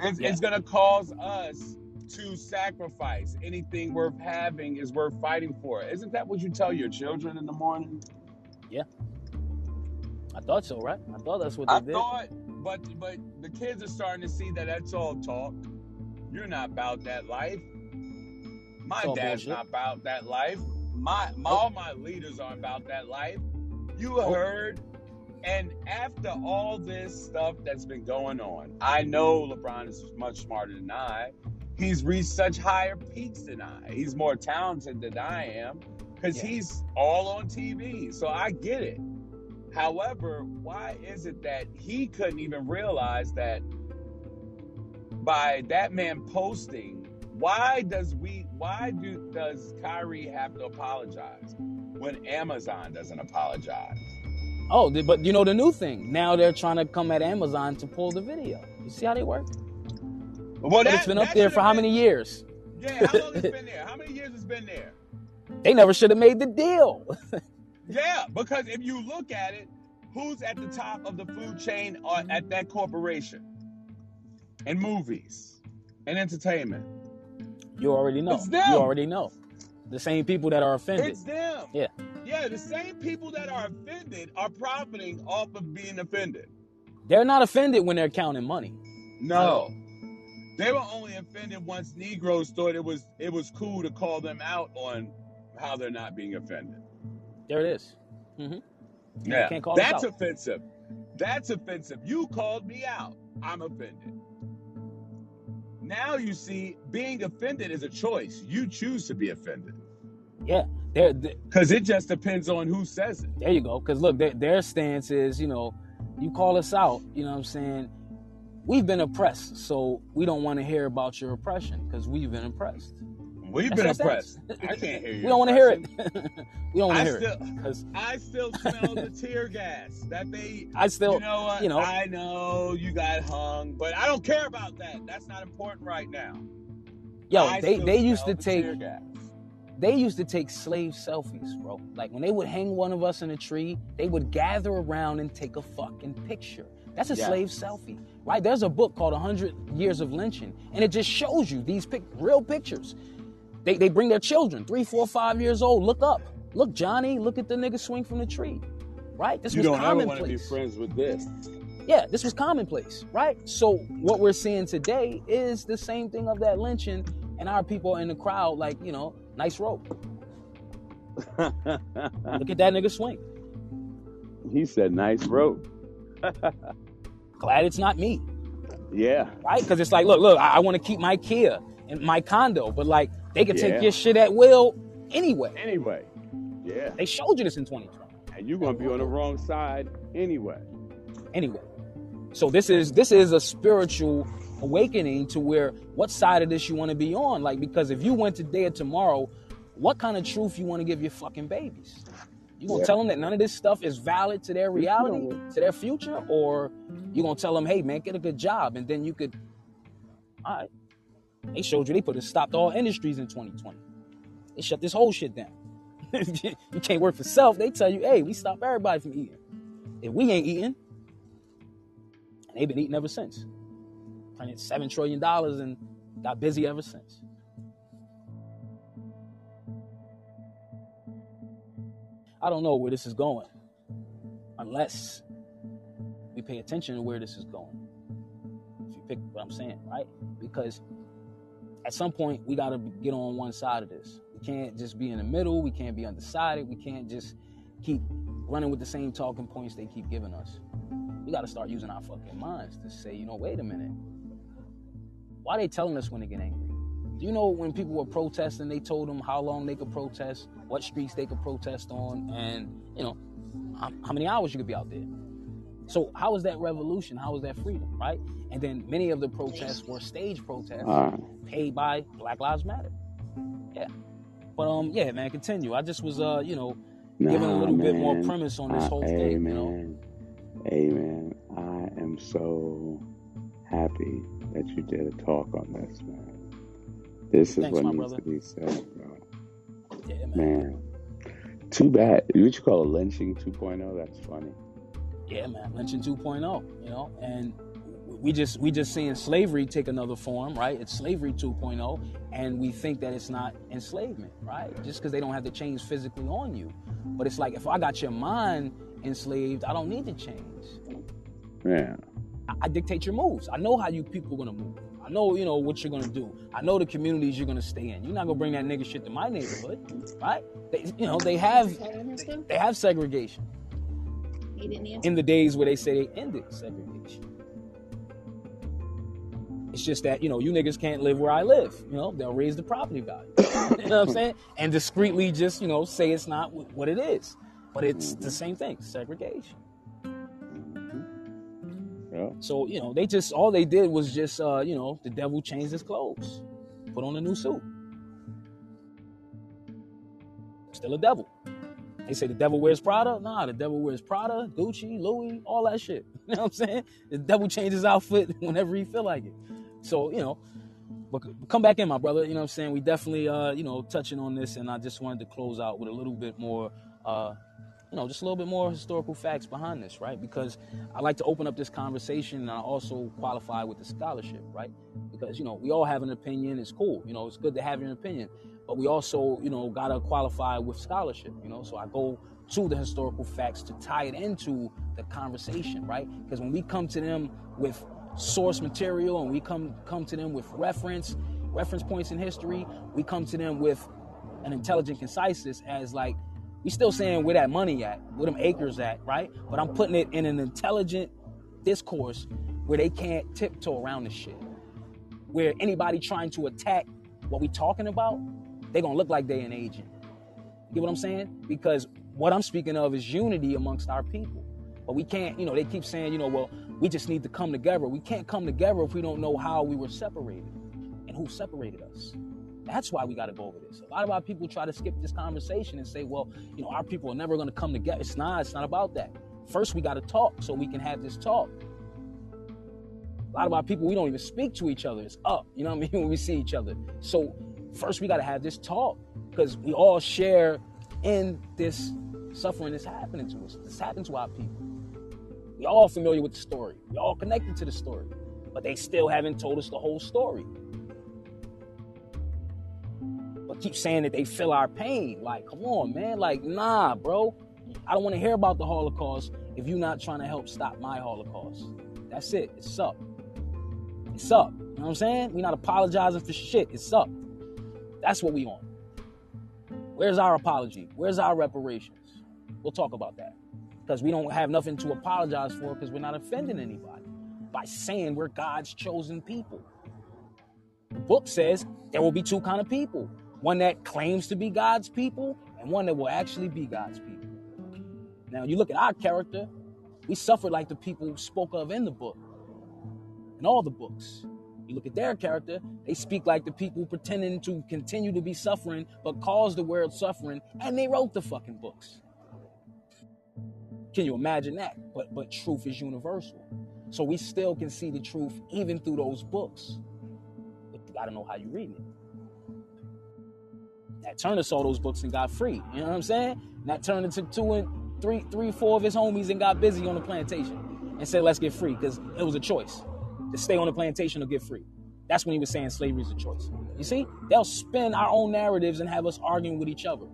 It's, Yeah. it's going to cause us to sacrifice anything worth having is worth fighting for. Isn't that what you tell your children in the morning? Yeah. I thought so right i thought that's what I they did thought, but but the kids are starting to see that that's all talk. You're not about that life. My dad's bullshit. not about that life. My, oh. my all my leaders aren't about that life. You Nope. heard And after all this stuff that's been going on, I know LeBron is much smarter than I. He's reached such higher peaks than I. He's more talented than I am because Yeah. he's all on TV. So I get it. However, why is it that he couldn't even realize that by that man posting, why does we why do does Kyrie have to apologize when Amazon doesn't apologize? Oh, but you know the new thing. Now they're trying to come at Amazon to pull the video. You see how they work? Well, But it's been up there for how many years? Yeah, how long it's [laughs] been there? How many years it's been there? They never should have made the deal. [laughs] Yeah, because if you look at it, who's at the top of the food chain or at that corporation? And movies and entertainment. You already know. It's them. You already know. The same people that are offended. It's them. Yeah. Yeah, the same people that are offended are profiting off of being offended. They're not offended when they're counting money. No. They were only offended once Negroes thought it was it was cool to call them out on how they're not being offended. There it is. Mm-hmm. Yeah. can't call That's out. offensive. That's offensive. You called me out. I'm offended. Now you see, being offended is a choice. You choose to be offended. Yeah. They're, Because it just depends on who says it. there you go. Because look, their, their stance is, you know, you call us out, you know what I'm saying? We've been oppressed, so we don't want to hear about your oppression because we've been oppressed. We've That's been oppressed. I can't hear you. [laughs] We don't want to hear it. we don't want to hear still, it I still smell the tear gas that they. I still, you know what? you know- I know you got hung, but I don't care about that. That's not important right now. yo, I they they used to the take they used to take slave selfies, bro. Like when they would hang one of us in a tree, they would gather around and take a fucking picture. That's a Yeah. slave selfie, right? There's a book called 100 Years of Lynching, and it just shows you these pic- real pictures. They, they bring their children, three, four, five years old. Look up. Look, Johnny, look at the nigga swing from the tree, right? This You was don't want to be commonplace. friends with this. Yeah, this was commonplace, right? So what we're seeing today is the same thing of that lynching, and our people in the crowd, like, you know, nice rope. [laughs] Look at that nigga swing. he said, "Nice rope." Glad it's not me, Yeah. right? Because it's like, look, look, I, I want to keep my Kia and my condo, but like they can Yeah. take your shit at will anyway. Anyway. Yeah. They showed you this in 2020. And you're gonna be on the wrong side anyway. Anyway, so this is this is a spiritual awakening to where what side of this you want to be on. Like because if you went today or tomorrow, what kind of truth you want to give your fucking babies? You gonna Yeah. tell them that none of this stuff is valid to their reality, to their future, or you gonna tell them, hey man, get a good job, and then you could. All right, they showed you they put a stopped all industries in 2020. They shut this whole shit down. [laughs] you can't work for self. They tell you, hey, we stop everybody from eating. If we ain't eating, and they've been eating ever since. Printed seven trillion dollars and got busy ever since. I don't know where this is going unless we pay attention to where this is going. If you pick what I'm saying, right? Because at some point we got to get on one side of this. We can't just be in the middle. We can't be undecided. We can't just keep running with the same talking points they keep giving us. We got to start using our fucking minds to say, you know, wait a minute. Why are they telling us when they get angry? Do you know when people were protesting, they told them how long they could protest, what streets they could protest on, and you know how many hours you could be out there. So how is that revolution? How is that freedom, right? And then many of the protests were stage protests Uh, paid by Black Lives Matter. Yeah. But um, yeah, man, continue. I just was uh, you know, giving a little bit more premise on this whole thing. You know, Amen. Amen. I am so happy that you did a talk on this, man. This is Thanks, what needs brother. to be said, bro. yeah, man. Man. Too bad. What you call it lynching 2.0? That's funny. Yeah, man, lynching 2.0, you know, and we just we just seeing slavery take another form, right? It's slavery 2.0, and we think that it's not enslavement, right? Just because they don't have to change physically on you, but it's like if I got your mind enslaved, I don't need to change. Yeah. I, I dictate your moves. I know how you people are gonna move. I know you know what you're gonna do. I know the communities you're gonna stay in. You're not gonna bring that nigga shit to my neighborhood, right? They, you know they have they have segregation. He didn't answer. in the days where they say they ended segregation. It's just that, you know, you niggas can't live where I live. You know, they'll raise the property value. [coughs] you know what I'm saying? And discreetly just, you know, say it's not what it is. But it's the same thing, segregation. Yeah. So, you know, they just, all they did was just, uh, you know, the devil changed his clothes, put on a new suit. Still a devil. They say the devil wears Prada. Nah, the devil wears Prada, Gucci, Louis, all that shit. [laughs] You know what I'm saying? The devil changes outfit [laughs] whenever he feel like it. So, you know, but come back in, my brother. You know what I'm saying? We definitely, uh, you know, touching on this, and I just wanted to close out with a little bit more, uh, you know, just a little bit more historical facts behind this, right? Because I like to open up this conversation, and I also qualify with the scholarship, right? Because you know, we all have an opinion. It's cool. You know, it's good to have your opinion, but we also, you know, gotta qualify with scholarship. You know, so I go to the historical facts to tie it into the conversation, right? Because when we come to them with source material and we come come to them with reference reference points in history, we come to them with an intelligent conciseness as like we still saying where that money at, where them acres at, right? But I'm putting it in an intelligent discourse where they can't tiptoe around the shit. Where anybody trying to attack what we talking about, they gonna look like they an agent. You get what I'm saying? Because what I'm speaking of is unity amongst our people. But we can't, you know, they keep saying, you know, well, we just need to come together. We can't come together if we don't know how we were separated and who separated us. That's why we got to go over this. A lot of our people try to skip this conversation and say, well, you know, our people are never going to come together. It's not. It's not about that. First, we got to talk so we can have this talk. A lot of our people, we don't even speak to each other. It's up. You know what I mean? [laughs] When we see each other. So first, we got to have this talk because we all share in this suffering that's happening to us. This happened to our people. We all familiar with the story. We all connected to the story, but they still haven't told us the whole story. But keep saying that they feel our pain. Like, come on, man. Like, nah, bro. I don't want to hear about the Holocaust if you're not trying to help stop my Holocaust. That's it. It's up. It's up. You know what I'm saying? We're not apologizing for shit. It's up. That's what we on. Where's our apology? Where's our reparations? We'll talk about that. Because we don't have nothing to apologize for because we're not offending anybody by saying we're God's chosen people. The book says there will be two kind of people. One that claims to be God's people and one that will actually be God's people. Now you look at our character, we suffered like the people spoke of in the book. In all the books. You look at their character, they speak like the people pretending to continue to be suffering, but cause the world suffering, and they wrote the fucking books. Can you imagine that? But but truth is universal. So we still can see the truth even through those books. But you gotta know how you read it. Nat Turner saw those books and got free. You know what I'm saying? Nat Turner took two and three, three, four of his homies and got busy on the plantation and said, let's get free, because it was a choice to stay on the plantation or get free. That's when he was saying slavery is a choice. You see, they'll spin our own narratives and have us arguing with each other.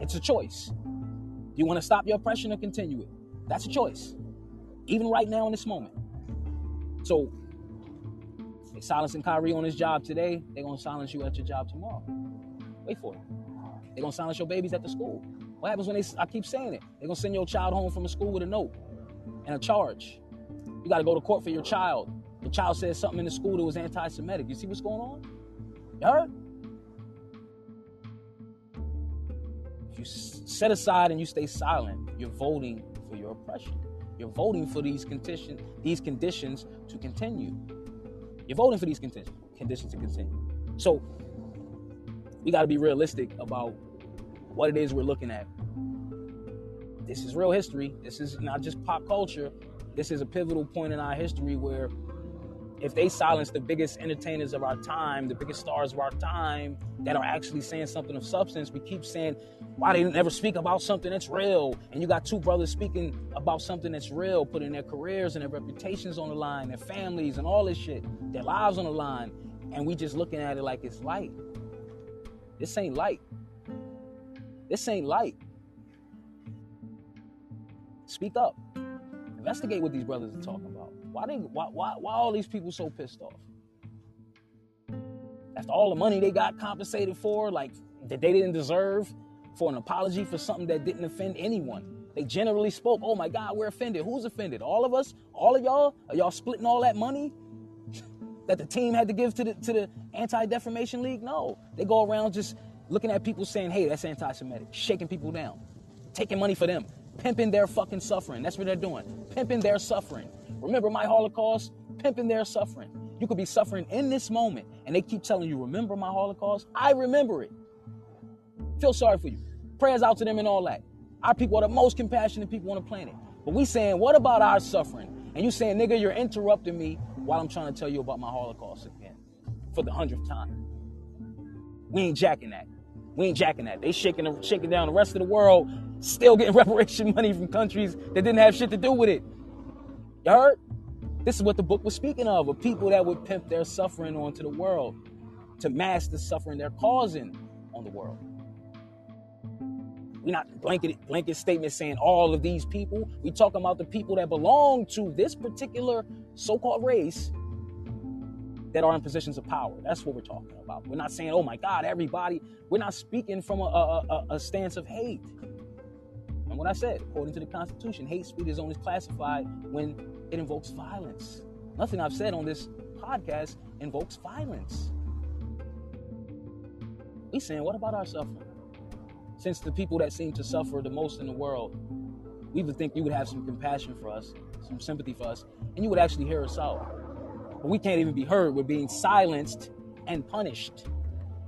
It's a choice. Do you want to stop your oppression or continue it? That's a choice. Even right now in this moment. So, they silencing Kyrie on his job today. They're gonna silence you at your job tomorrow. Wait for it. They're gonna silence your babies at the school. What happens when they? I keep saying it. They're gonna send your child home from a school with a note and a charge. You got to go to court for your child. The child says something in the school that was anti-Semitic. You see what's going on? You heard? If you set aside and you stay silent, you're voting for your oppression. You're voting for these conditions, these conditions to continue. You're voting for these conditions, conditions to continue. So we got to be realistic about what it is we're looking at. This is real history. This is not just pop culture. This is a pivotal point in our history where if they silence the biggest entertainers of our time, the biggest stars of our time that are actually saying something of substance, we keep saying, why they never speak about something that's real? And you got two brothers speaking about something that's real, putting their careers and their reputations on the line, their families and all this shit, their lives on the line. And we just looking at it like it's light. This ain't light. This ain't light. Speak up. Investigate what these brothers are talking about. Why they why why why all these people so pissed off? After all the money they got compensated for, like that they didn't deserve for an apology for something that didn't offend anyone. They generally spoke, oh my God, we're offended. Who's offended? All of us? All of y'all? Are y'all splitting all that money [laughs] that the team had to give to the to the Anti-Defamation League? No. They go around just looking at people saying, hey, that's anti-Semitic, shaking people down, taking money for them, pimping their fucking suffering. That's what they're doing. Pimping their suffering. Remember my Holocaust? Pimping their suffering. You could be suffering in this moment, and they keep telling you, remember my Holocaust? I remember it. Feel sorry for you. Prayers out to them and all that. Our people are the most compassionate people on the planet. But we saying, what about our suffering? And you saying, nigga, you're interrupting me while I'm trying to tell you about my Holocaust again for the hundredth time. We ain't jacking that. We ain't jacking that. They shaking shaking down the rest of the world, still getting [laughs] reparation money from countries that didn't have shit to do with it. Heard? This is what the book was speaking of, of people that would pimp their suffering onto the world to mask the suffering they're causing on the world. We're not blanket blanket statement saying all of these people. We talking about the people that belong to this particular so-called race that are in positions of power. That's what we're talking about. We're not saying, oh my God, everybody. We're not speaking from a, a, a stance of hate. And what I said, according to the Constitution, hate speech is only classified when it invokes violence. Nothing I've said on this podcast invokes violence. We saying, what about our suffering? Since the people that seem to suffer the most in the world, we would think you would have some compassion for us, some sympathy for us, and you would actually hear us out. But we can't even be heard. We're being silenced and punished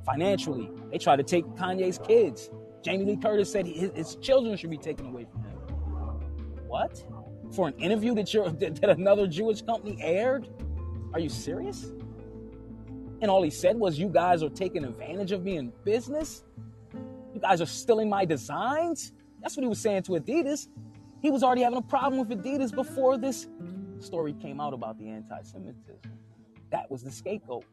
financially. They try to take Kanye's kids. Jamie Lee Curtis said his, his children should be taken away from him. What? For an interview that, [laughs] that another Jewish company aired? Are you serious? And all he said was, You guys are taking advantage of me in business? You guys are stealing my designs? That's what he was saying to Adidas. He was already having a problem with Adidas before this story came out about the anti Semitism. That was the scapegoat.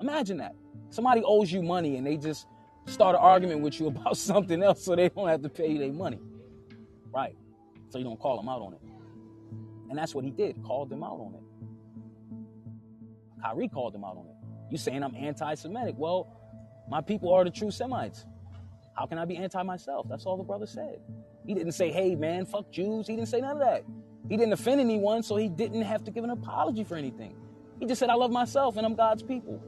Imagine that. Somebody owes you money and they just start an argument with you [laughs] about something else so they don't have to pay you their money. Right. So you don't call them out on it. And that's what he did, called them out on it. Kyrie called them out on it. You saying I'm anti-Semitic. Well, my people are the true Semites. How can I be anti myself? That's all the brother said. He didn't say, hey, man, fuck Jews. He didn't say none of that. He didn't offend anyone, so he didn't have to give an apology for anything. He just said, I love myself and I'm God's people.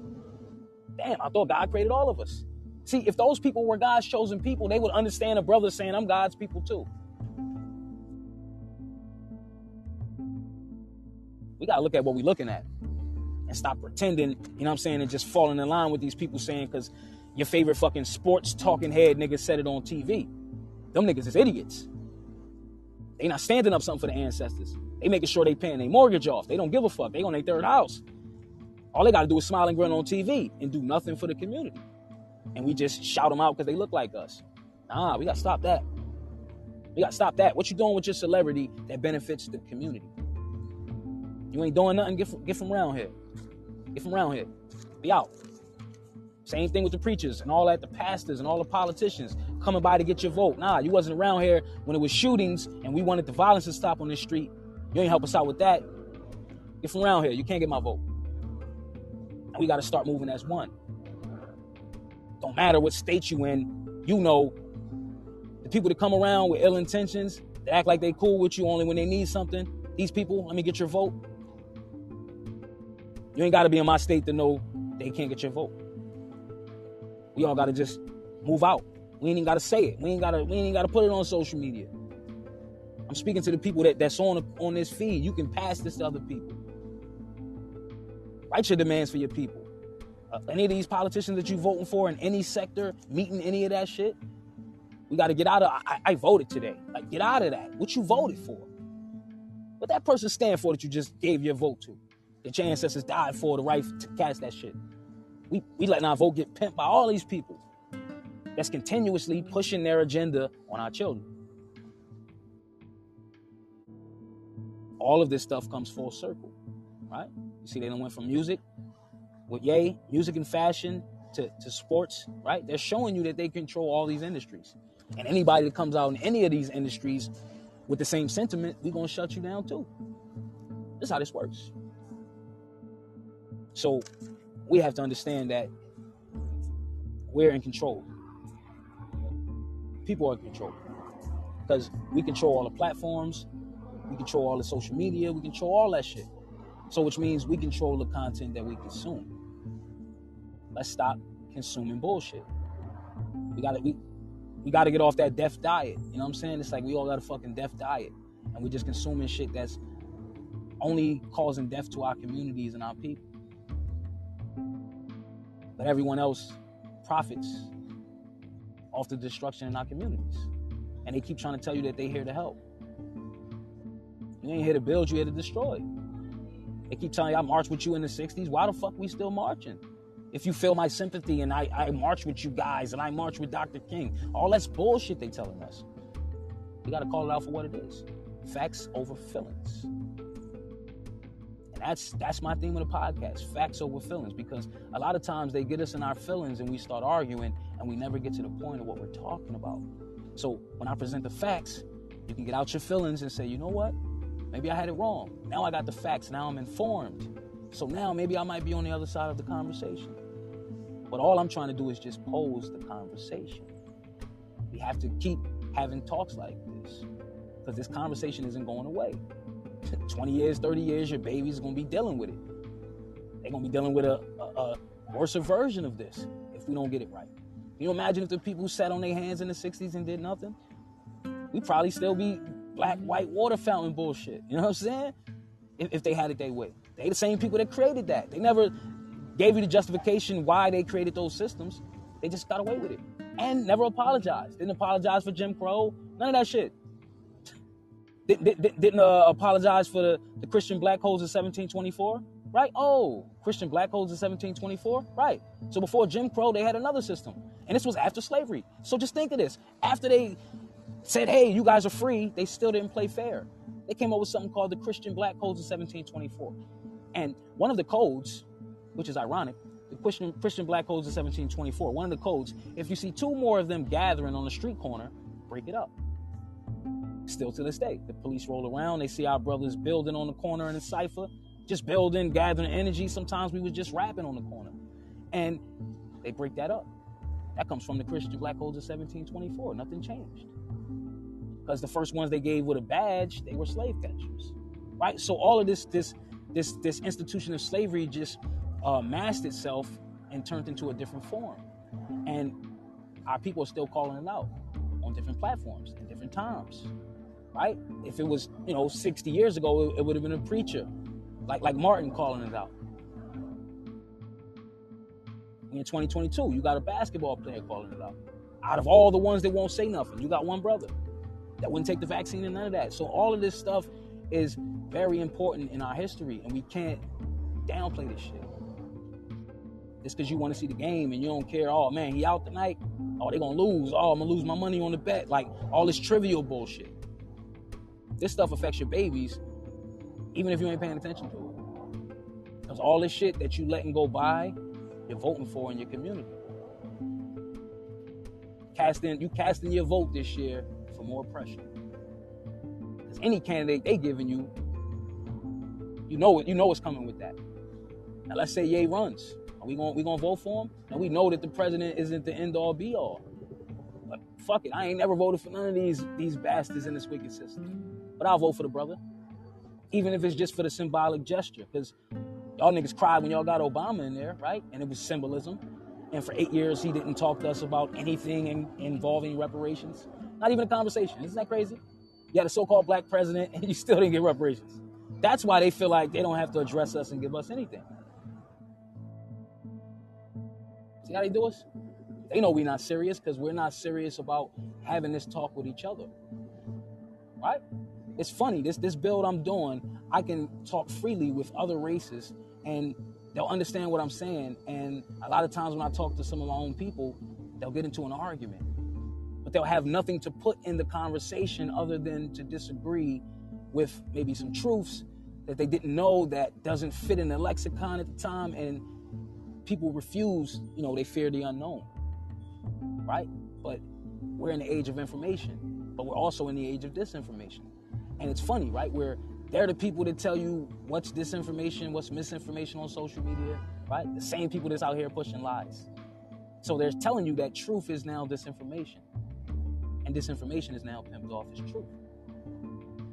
Damn, I thought God created all of us. See, if those people were God's chosen people, they would understand a brother saying, I'm God's people too. We got to look at what we're looking at and stop pretending, you know what I'm saying, and just falling in line with these people saying, because your favorite fucking sports talking head nigga said it on TV. Them niggas is idiots. They not standing up something for the ancestors. They making sure they paying their mortgage off. They don't give a fuck. They on their third house. All they got to do is smile and grin on TV and do nothing for the community. And we just shout them out because they look like us. Nah, we got to stop that. We got to stop that. What you doing with your celebrity that benefits the community? You ain't doing nothing. Get from, get from around here. Get from around here. Be out. Same thing with the preachers and all that, the pastors and all the politicians coming by to get your vote. Nah, you wasn't around here when it was shootings and we wanted the violence to stop on this street. You ain't help us out with that. Get from around here. You can't get my vote. We got to start moving as one. Don't matter what state you in, you know the people that come around with ill intentions, that act like they cool with you only when they need something. These people, let me get your vote. You ain't got to be in my state to know they can't get your vote. We all gotta just move out. We ain't even gotta say it. We ain't gotta we ain't gotta put it on social media. I'm speaking to the people that, that's on on this feed. You can pass this to other people. Write your demands for your people. Uh, any of these politicians that you voting for in any sector, meeting any of that shit, we got to get out of. I, I, voted today. Like, get out of that. What you voted for? What that person stand for that you just gave your vote to? That your ancestors died for the right to cast that shit. We we letting our vote get pimped by all these people that's continuously pushing their agenda on our children. All of this stuff comes full circle, right? You see, they done went from music with Ye, music and fashion to, to sports, right? They're showing you that they control all these industries. And anybody that comes out in any of these industries with the same sentiment, we're gonna shut you down too. That's how this works. So we have to understand that we're in control. people are in control because we control all the platforms, we control all the social media, we control all that shit. So, which means we control the content that we consume. Let's stop consuming bullshit. We gotta we we gotta get off that death diet. You know what I'm saying? It's like we all got a fucking death diet, and we're just consuming shit that's only causing death to our communities and our people. But everyone else profits off the destruction in our communities. And they keep trying to tell you that they're here to help. You ain't here to build, you're here to destroy. They keep telling you I marched with you in the 60s. Why the fuck we still marching? If you feel my sympathy and I, I march with you guys and I march with Dr. King, all that's bullshit they telling us. We gotta call it out for what it is. Facts over feelings. And that's that's my theme of the podcast, facts over feelings, because a lot of times they get us in our feelings and we start arguing and we never get to the point of what we're talking about. So when I present the facts, you can get out your feelings and say, you know what? Maybe I had it wrong. Now I got the facts. Now I'm informed. So now maybe I might be on the other side of the conversation. But all I'm trying to do is just pose the conversation. We have to keep having talks like this because this conversation isn't going away. [laughs] 20 years, 30 years, your baby's going to be dealing with it. They're going to be dealing with a, a, a worse version of this if we don't get it right. Can you imagine if the people sat on their hands in the 60s and did nothing? We'd probably still be black, white water fountain bullshit. You know what I'm saying? If, if they had it their way. They the same people that created that. They never gave you the justification why they created those systems. They just got away with it. And never apologized. Didn't apologize for Jim Crow. None of that shit. Didn't, didn't uh, apologize for the, the Christian black holes in 1724, right? Oh, Christian black holes in 1724, right? So before Jim Crow, they had another system, and this was after slavery. So just think of this: after they said, "Hey, you guys are free," they still didn't play fair. They came up with something called the Christian black codes in 1724, and one of the codes, which is ironic, the Christian, Christian black codes in 1724. One of the codes, if you see two more of them gathering on the street corner, break it up still to this day. The police roll around, they see our brothers building on the corner in the cipher, just building, gathering energy. Sometimes we was just rapping on the corner. And they break that up. That comes from the Christian Black Codes of 1724. Nothing changed. Because the first ones they gave with a badge, they were slave catchers. Right? So all of this, this, this, this institution of slavery just uh, masked itself and turned into a different form. And our people are still calling it out on different platforms in different times right? If it was, you know, 60 years ago, it, it would have been a preacher, like like Martin calling it out. In 2022, you got a basketball player calling it out. Out of all the ones that won't say nothing, you got one brother that wouldn't take the vaccine and none of that. So all of this stuff is very important in our history, and we can't downplay this shit. Just because you want to see the game and you don't care, oh man, he out tonight. Oh, they gonna lose. Oh, I'm gonna lose my money on the bet. Like all this trivial bullshit. This stuff affects your babies, even if you ain't paying attention to it. Because all this shit that you letting go by, you're voting for in your community. Casting, you casting your vote this year for more pressure. Because any candidate they giving you, you know it, you know what's coming with that. Now let's say Ye runs. Are we gonna we gonna vote for him? And we know that the president isn't the end all be all. But fuck it, I ain't never voted for none of these these bastards in this wicked system. But I'll vote for the brother, even if it's just for the symbolic gesture. Because y'all niggas cried when y'all got Obama in there, right? And it was symbolism. And for eight years, he didn't talk to us about anything in, involving reparations. Not even a conversation. Isn't that crazy? You had a so-called black president, [laughs] and you still didn't get reparations. That's why they feel like they don't have to address us and give us anything. See how they do us? They know we're not serious because we're not serious about having this talk with each other. Right? it's funny. This this build I'm doing, I can talk freely with other races, and they'll understand what I'm saying. And a lot of times when I talk to some of my own people, they'll get into an argument, but they'll have nothing to put in the conversation other than to disagree with maybe some truths that they didn't know that doesn't fit in the lexicon at the time, and people refuse. You know, they fear the unknown, right? But we're in the age of information, but we're also in the age of disinformation. And it's funny, right? Where they're the people that tell you what's disinformation, what's misinformation on social media, right? The same people that's out here pushing lies. So they're telling you that truth is now disinformation. And disinformation is now pimped off as truth.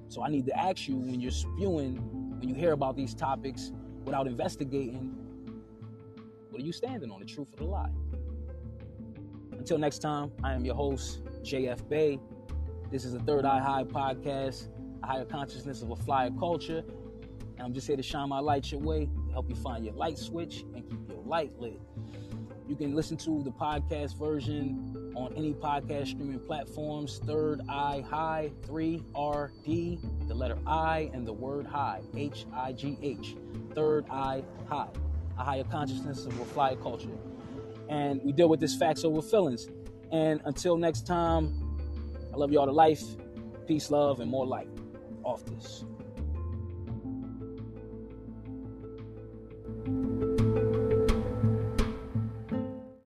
So I need to ask you when you're spewing, when you hear about these topics without investigating, what are you standing on, the truth or the lie? Until next time, I am your host, JF Bay. This is the Third Eye High podcast, higher consciousness of a flyer culture. And I'm just here to shine my light your way, help you find your light switch and keep your light lit. You can listen to the podcast version on any podcast streaming platforms. Third Eye High, 3RD, the letter I, and the word high, H I G H. Third Eye High, a higher consciousness of a flyer culture. And we deal with this facts over feelings. And until next time, I love you all to life. Peace, love, and more light. Off this.